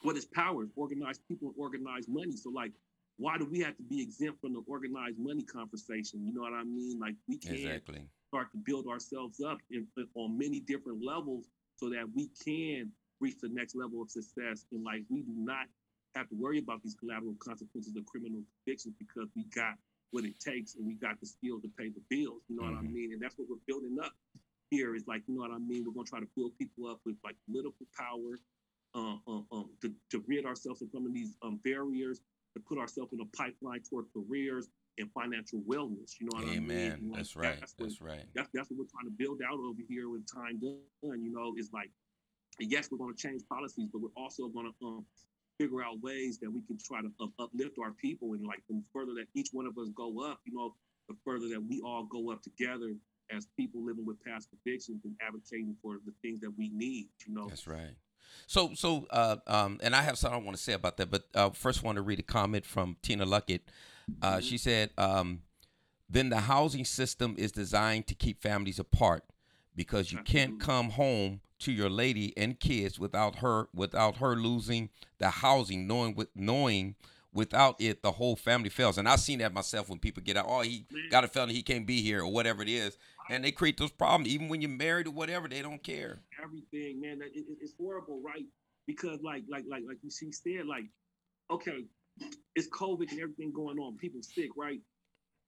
what is power? Organized people and organized money. So, like, why do we have to be exempt from the organized money conversation? You know what I mean? Like, we can Exactly. start to build ourselves up in, on many different levels so that we can reach the next level of success. And like we do not have to worry about these collateral consequences of criminal convictions because we got what it takes and we got the skills to pay the bills. You know what I Mhm. mean? And that's what we're building up here is like, you know what I mean? We're gonna try to build people up with like political power, um, um, um to, to rid ourselves of some of these um barriers, to put ourselves in a pipeline toward careers and financial wellness. You know what I mean? Amen. Like, That's right. what- That's right. that's that's what we're trying to build out over here with time done. You know, is like, yes, we're going to change policies, but we're also going to um, figure out ways that we can try to up, uplift our people and like the further that each one of us go up, you know, the further that we all go up together as people living with past convictions and advocating for the things that we need. You know, That's right. So, so, uh, um, and I have something I want to say about that, but uh, first, want to read a comment from Tina Luckett. Uh, She said, um, "Then the housing system is designed to keep families apart because you can't come home to your lady and kids without her without her losing the housing, knowing with knowing." Without it, the whole family fails, and I've seen that myself. When people get out, oh, he got a felony, he can't be here, or whatever it is, and they create those problems. Even when you're married or whatever, they don't care. everything, man. That it, it- it's horrible, right? Because like like like like you see said, like, okay, it's COVID and everything going on, people sick, right?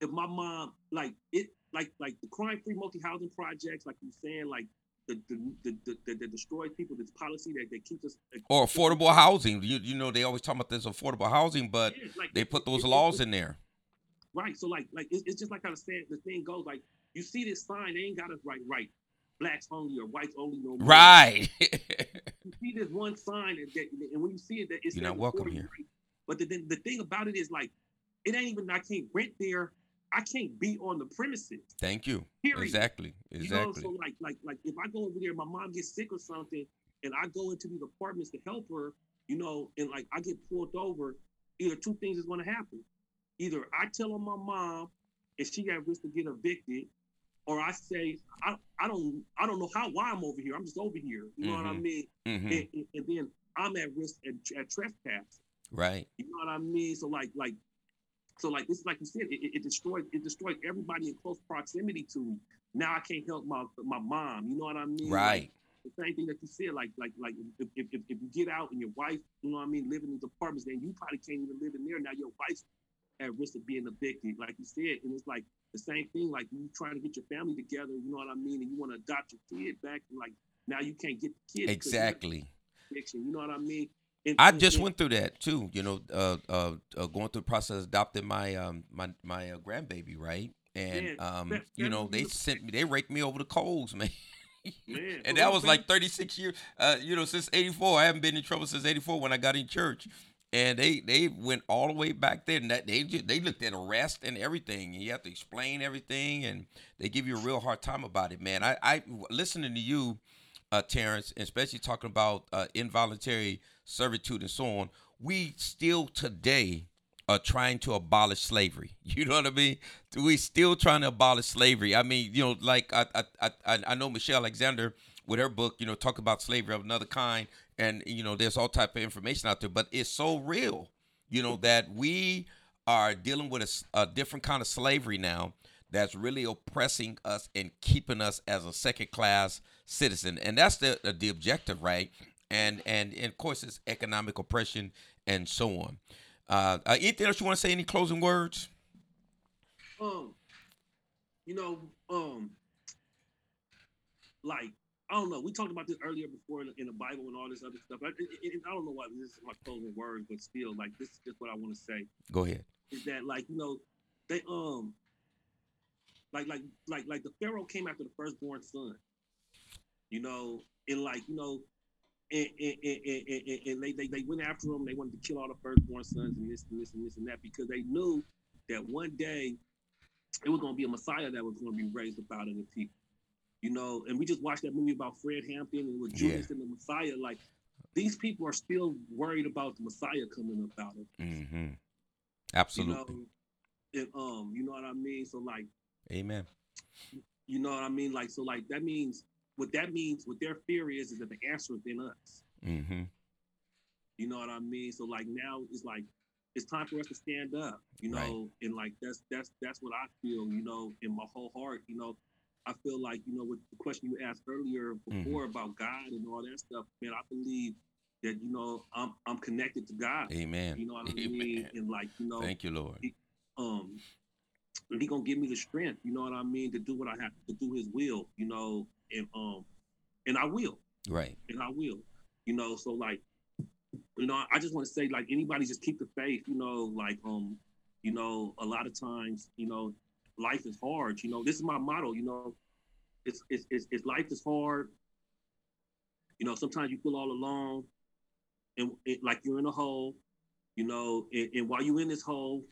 If my mom like it like like the crime free multi housing projects, like you saying, like the the the, the, the, destroys people, this policy that, that keeps us or affordable housing. You you know they always talk about this affordable housing, but Yeah, like, they put those it- laws in there. Right. So like like it's, it's just like how the saying the thing goes, like you see this sign, they ain't got us right right. Blacks only or whites only no more. Right. you see this one sign and, that, and when you see it, that it's You're not welcome here. But the, the thing about it is like, it ain't even I can't rent there. I can't be on the premises. Thank you. Period. Exactly. Exactly. You know, so like like like if I go over there, my mom gets sick or something, and I go into these apartments to help her, you know, and like I get pulled over, either two things is gonna happen. Either I tell on my mom and she got risk to get evicted, or I say I, I don't I don't know how why I'm over here. I'm just over here. You know what I Mhm. mean? hmm and, and, and then I'm at risk at, at trespass. Right. You know what I mean? So like like so like this like you said, it, it, it destroyed it destroyed everybody in close proximity to me. Now I can't help my my mom. You know what I mean? Like, Right. the same thing that you said, like like like if, if, if, if you get out and your wife, you know what I mean, live in these apartments, then you probably can't even live in there. Now your wife's at risk of being evicted, like you said. And it's like the same thing, like you trying to get your family together, you know what I mean, and you want to adopt your kid back, and like now you can't get the kid Exactly. You know what I mean? And- I just and- went through that too. You know, uh, uh, uh going through the process of adopting my um my my uh, grandbaby, right? And Yeah, um, that- you know, they sent me, they raked me over the coals, man. Man, and that was like 36 years. Uh, you know, since '84, I haven't been in trouble since '84 when I got in church. And they they went all the way back there, and that they they looked at arrest and everything, and you have to explain everything, and they give you a real hard time about it, man. I I listening to you, uh, Terrence, especially talking about uh, involuntary servitude and so on. We still today are trying to abolish slavery. You know what I mean? We still trying to abolish slavery. I mean, you know, like I I I, I know Michelle Alexander with her book, you know, talk about slavery of another kind, and you know, there's all type of information out there, but it's so real, you know, that we are dealing with a different kind of slavery now that's really oppressing us and keeping us as a second class citizen, and that's the the objective, right? And and, and of course, it's economic oppression and so on. Uh, uh, anything else you want to say? Any closing words? um, you know, um, like I don't know. We talked about this earlier before in, in the Bible and all this other stuff. I, and- I don't know why this is my closing words, but still, like this is just what I want to say. Go ahead. Is that like you know, they um, like like like like the Pharaoh came after the firstborn son. You know, and like you know. And, and, and, and, and- and they, they, they went after him. They wanted to kill all the firstborn sons and this and this and this and that because they knew that one day it was going to be a Messiah that was going to be raised up out of the people. You know, and we just watched that movie about Fred Hampton and with Yeah. And the Messiah. Like these people are still worried about the Messiah coming about out of Mm-hmm. you Absolutely. know, and um, you know what I mean. So like, Amen. you know what I mean. Like so, like that means what that means. What their fear is is that the answer is in us. Mm-hmm. You know what I mean? So like now it's like it's time for us to stand up, you know, Right. and like that's that's that's what I feel, you know, in my whole heart, you know. I feel like, you know, with the question you asked earlier Mm-hmm. before about God and all that stuff, man, I believe that, you know, I'm I'm connected to God. Amen. You know what I Amen. mean? And like, you know, Thank you, Lord. um and he gonna give me the strength, you know what I mean, to do what I have to do his will, you know, and um and I will Right. and I will. You know, so like, you know, I just want to say, like, anybody just keep the faith. You know, like, um, you know, a lot of times, you know, life is hard. You know, this is my motto. You know, it's it's it's, it's life is hard. You know, sometimes you feel all alone, and it, like you're in a hole. You know, and, and while you're in this hole,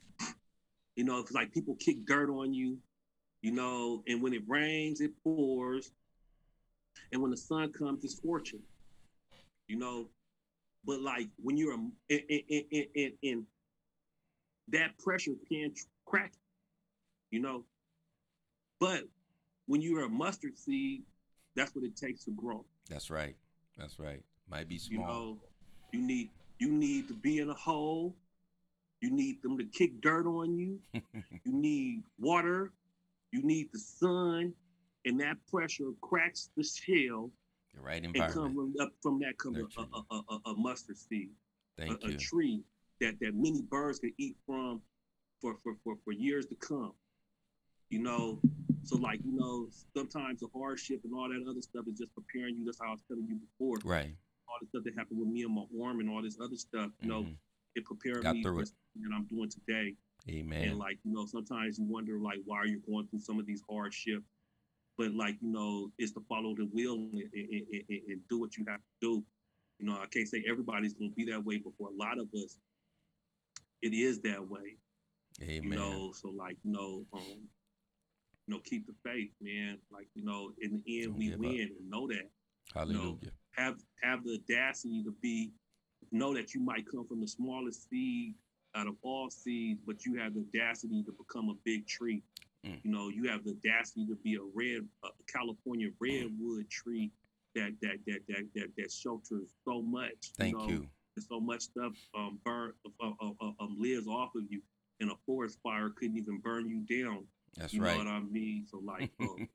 you know, it's like people kick dirt on you. You know, and when it rains, it pours and when the sun comes, it's fortune. You know, but like when you're in, that pressure can crack, you know. But when you're a mustard seed, that's what it takes to grow. That's right. That's right. Might be You small. know, you need you need to be in a hole. You need them to kick dirt on you. you need water. You need the sun, and that pressure cracks the shell the right and environment. come up from that comes a, a, a, a, mustard seed, Thank a, a tree that that many birds can eat from for, for for for years to come. You know, so like you know, sometimes the hardship and all that other stuff is just preparing you. That's how I was telling you before. Right. All the stuff that happened with me and my arm and all this other stuff. You know, Mhm. it prepared Got me for it. that I'm doing today. Amen. And like, you know, sometimes you wonder like why are you going through some of these hardships? But like, you know, it's to follow the will and, and, and, and- and do what you have to do. You know, I can't say everybody's gonna be that way, but for a lot of us, it is that way. Amen. You know, so like, you know, um, you know, keep the faith, man. Like, you know, in the end Don't we give up. win and know that Hallelujah. have have the audacity to be know that you might come from the smallest seed out of all seeds, but you have the audacity to become a big tree. Mm. You know, you have the audacity to be a red a California redwood tree that that that that that, that shelters so much. Thank know, you. And so much stuff um burn uh, uh, uh, um lives off of you, and a forest fire couldn't even burn you down. That's you right. know what I mean? So like, um,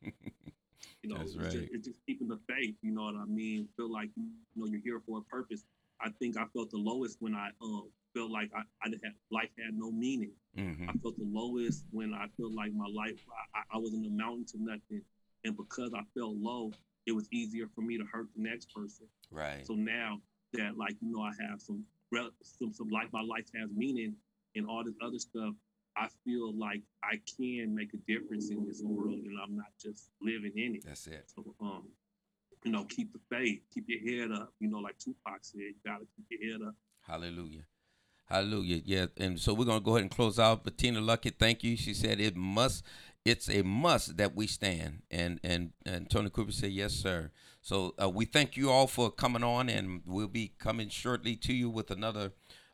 you know, That's it's, right. just, it's just keeping the faith. You know what I mean? Feel like you know you're here for a purpose. I think I felt the lowest when I um felt like I, I didn't have life had no meaning. hmm I felt the lowest when I felt like my life I, I was in the mountain to nothing, and because I felt low, it was easier for me to hurt the next person. Right. So now that like you know I have some some some like my life has meaning and all this other stuff. I feel like I can make a difference in this world, and I'm not just living in it. That's it. So, um, you know, keep the faith, keep your head up. You know, like Tupac said, you gotta keep your head up. Hallelujah. Hallelujah. Yeah. And so we're going to go ahead and close out. But Tina Luckett, thank you. She said it must, it's a must that we stand. And and, and Tony Cooper said, yes, sir. So uh, we thank you all for coming on, and we'll be coming shortly to you with another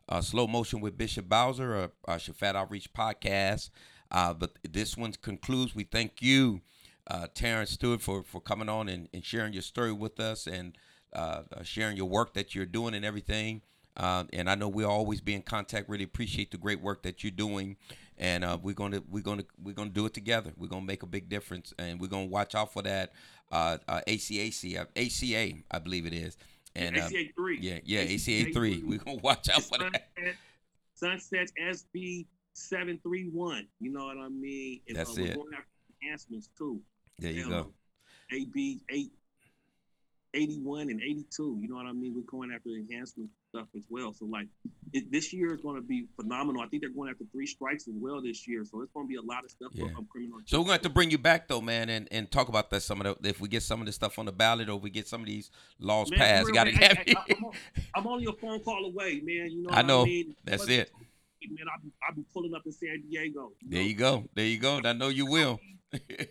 uh, Slow Motion with Bishop Bowser, or uh, Shafat Outreach podcast. Uh, but this one concludes. We thank you, uh, Terrence Stewart, for, for coming on and, and sharing your story with us and uh, uh, sharing your work that you're doing and everything. Uh, and I know we'll always be in contact. Really appreciate the great work that you're doing, and uh, we're gonna we're gonna we're gonna do it together. We're gonna make a big difference, and we're gonna watch out for that ACAC ACA, I believe it is. And uh, ACA three. yeah, yeah, ACA three. We're gonna watch out for that. Sunset, SB seven three one. You know what I mean? And, That's uh, we're it. Going after enhancements too. There you Um, go. AB eight. 81 and 82, you know what I mean? We're going after enhancement stuff as well. So, like, it, this year is going to be phenomenal. I think they're going after three strikes as well this year. So, it's going to be a lot of stuff Yeah. for um, criminal. So we're going to have to bring you back though, man, and, and talk about that some of the if we get some of this stuff on the ballot or we get some of these laws Man, passed. Got to have I, I, I'm, on- I'm only a phone call away, man. You know I know. I mean? That's But- it. Man, I'll be, I'll be pulling up in San Diego. There you go. There you go. I know you will.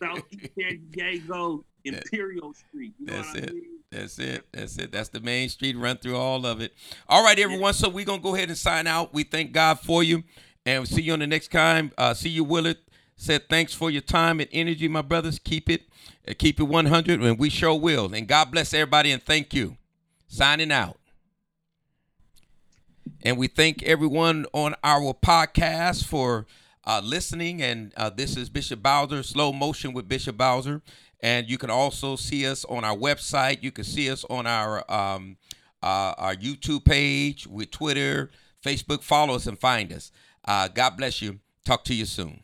Southeast San Diego, Imperial Street. You know That's what I it. mean? That's it. That's it. That's the main street. Run through all of it. All right, everyone. So we're gonna go ahead and sign out. We thank God for you, and we'll see you on the next time. Uh, see you, Willard. Said thanks for your time and energy, my brothers. Keep it, uh, keep it 100, and we sure will. And God bless everybody, and thank you. Signing out. And we thank everyone on our podcast for uh, listening. And uh, this is Bishop Bowser, Slow Motion with Bishop Bowser. And you can also see us on our website. You can see us on our um, uh, our YouTube page, with Twitter, Facebook. Follow us and find us. Uh, God bless you. Talk to you soon.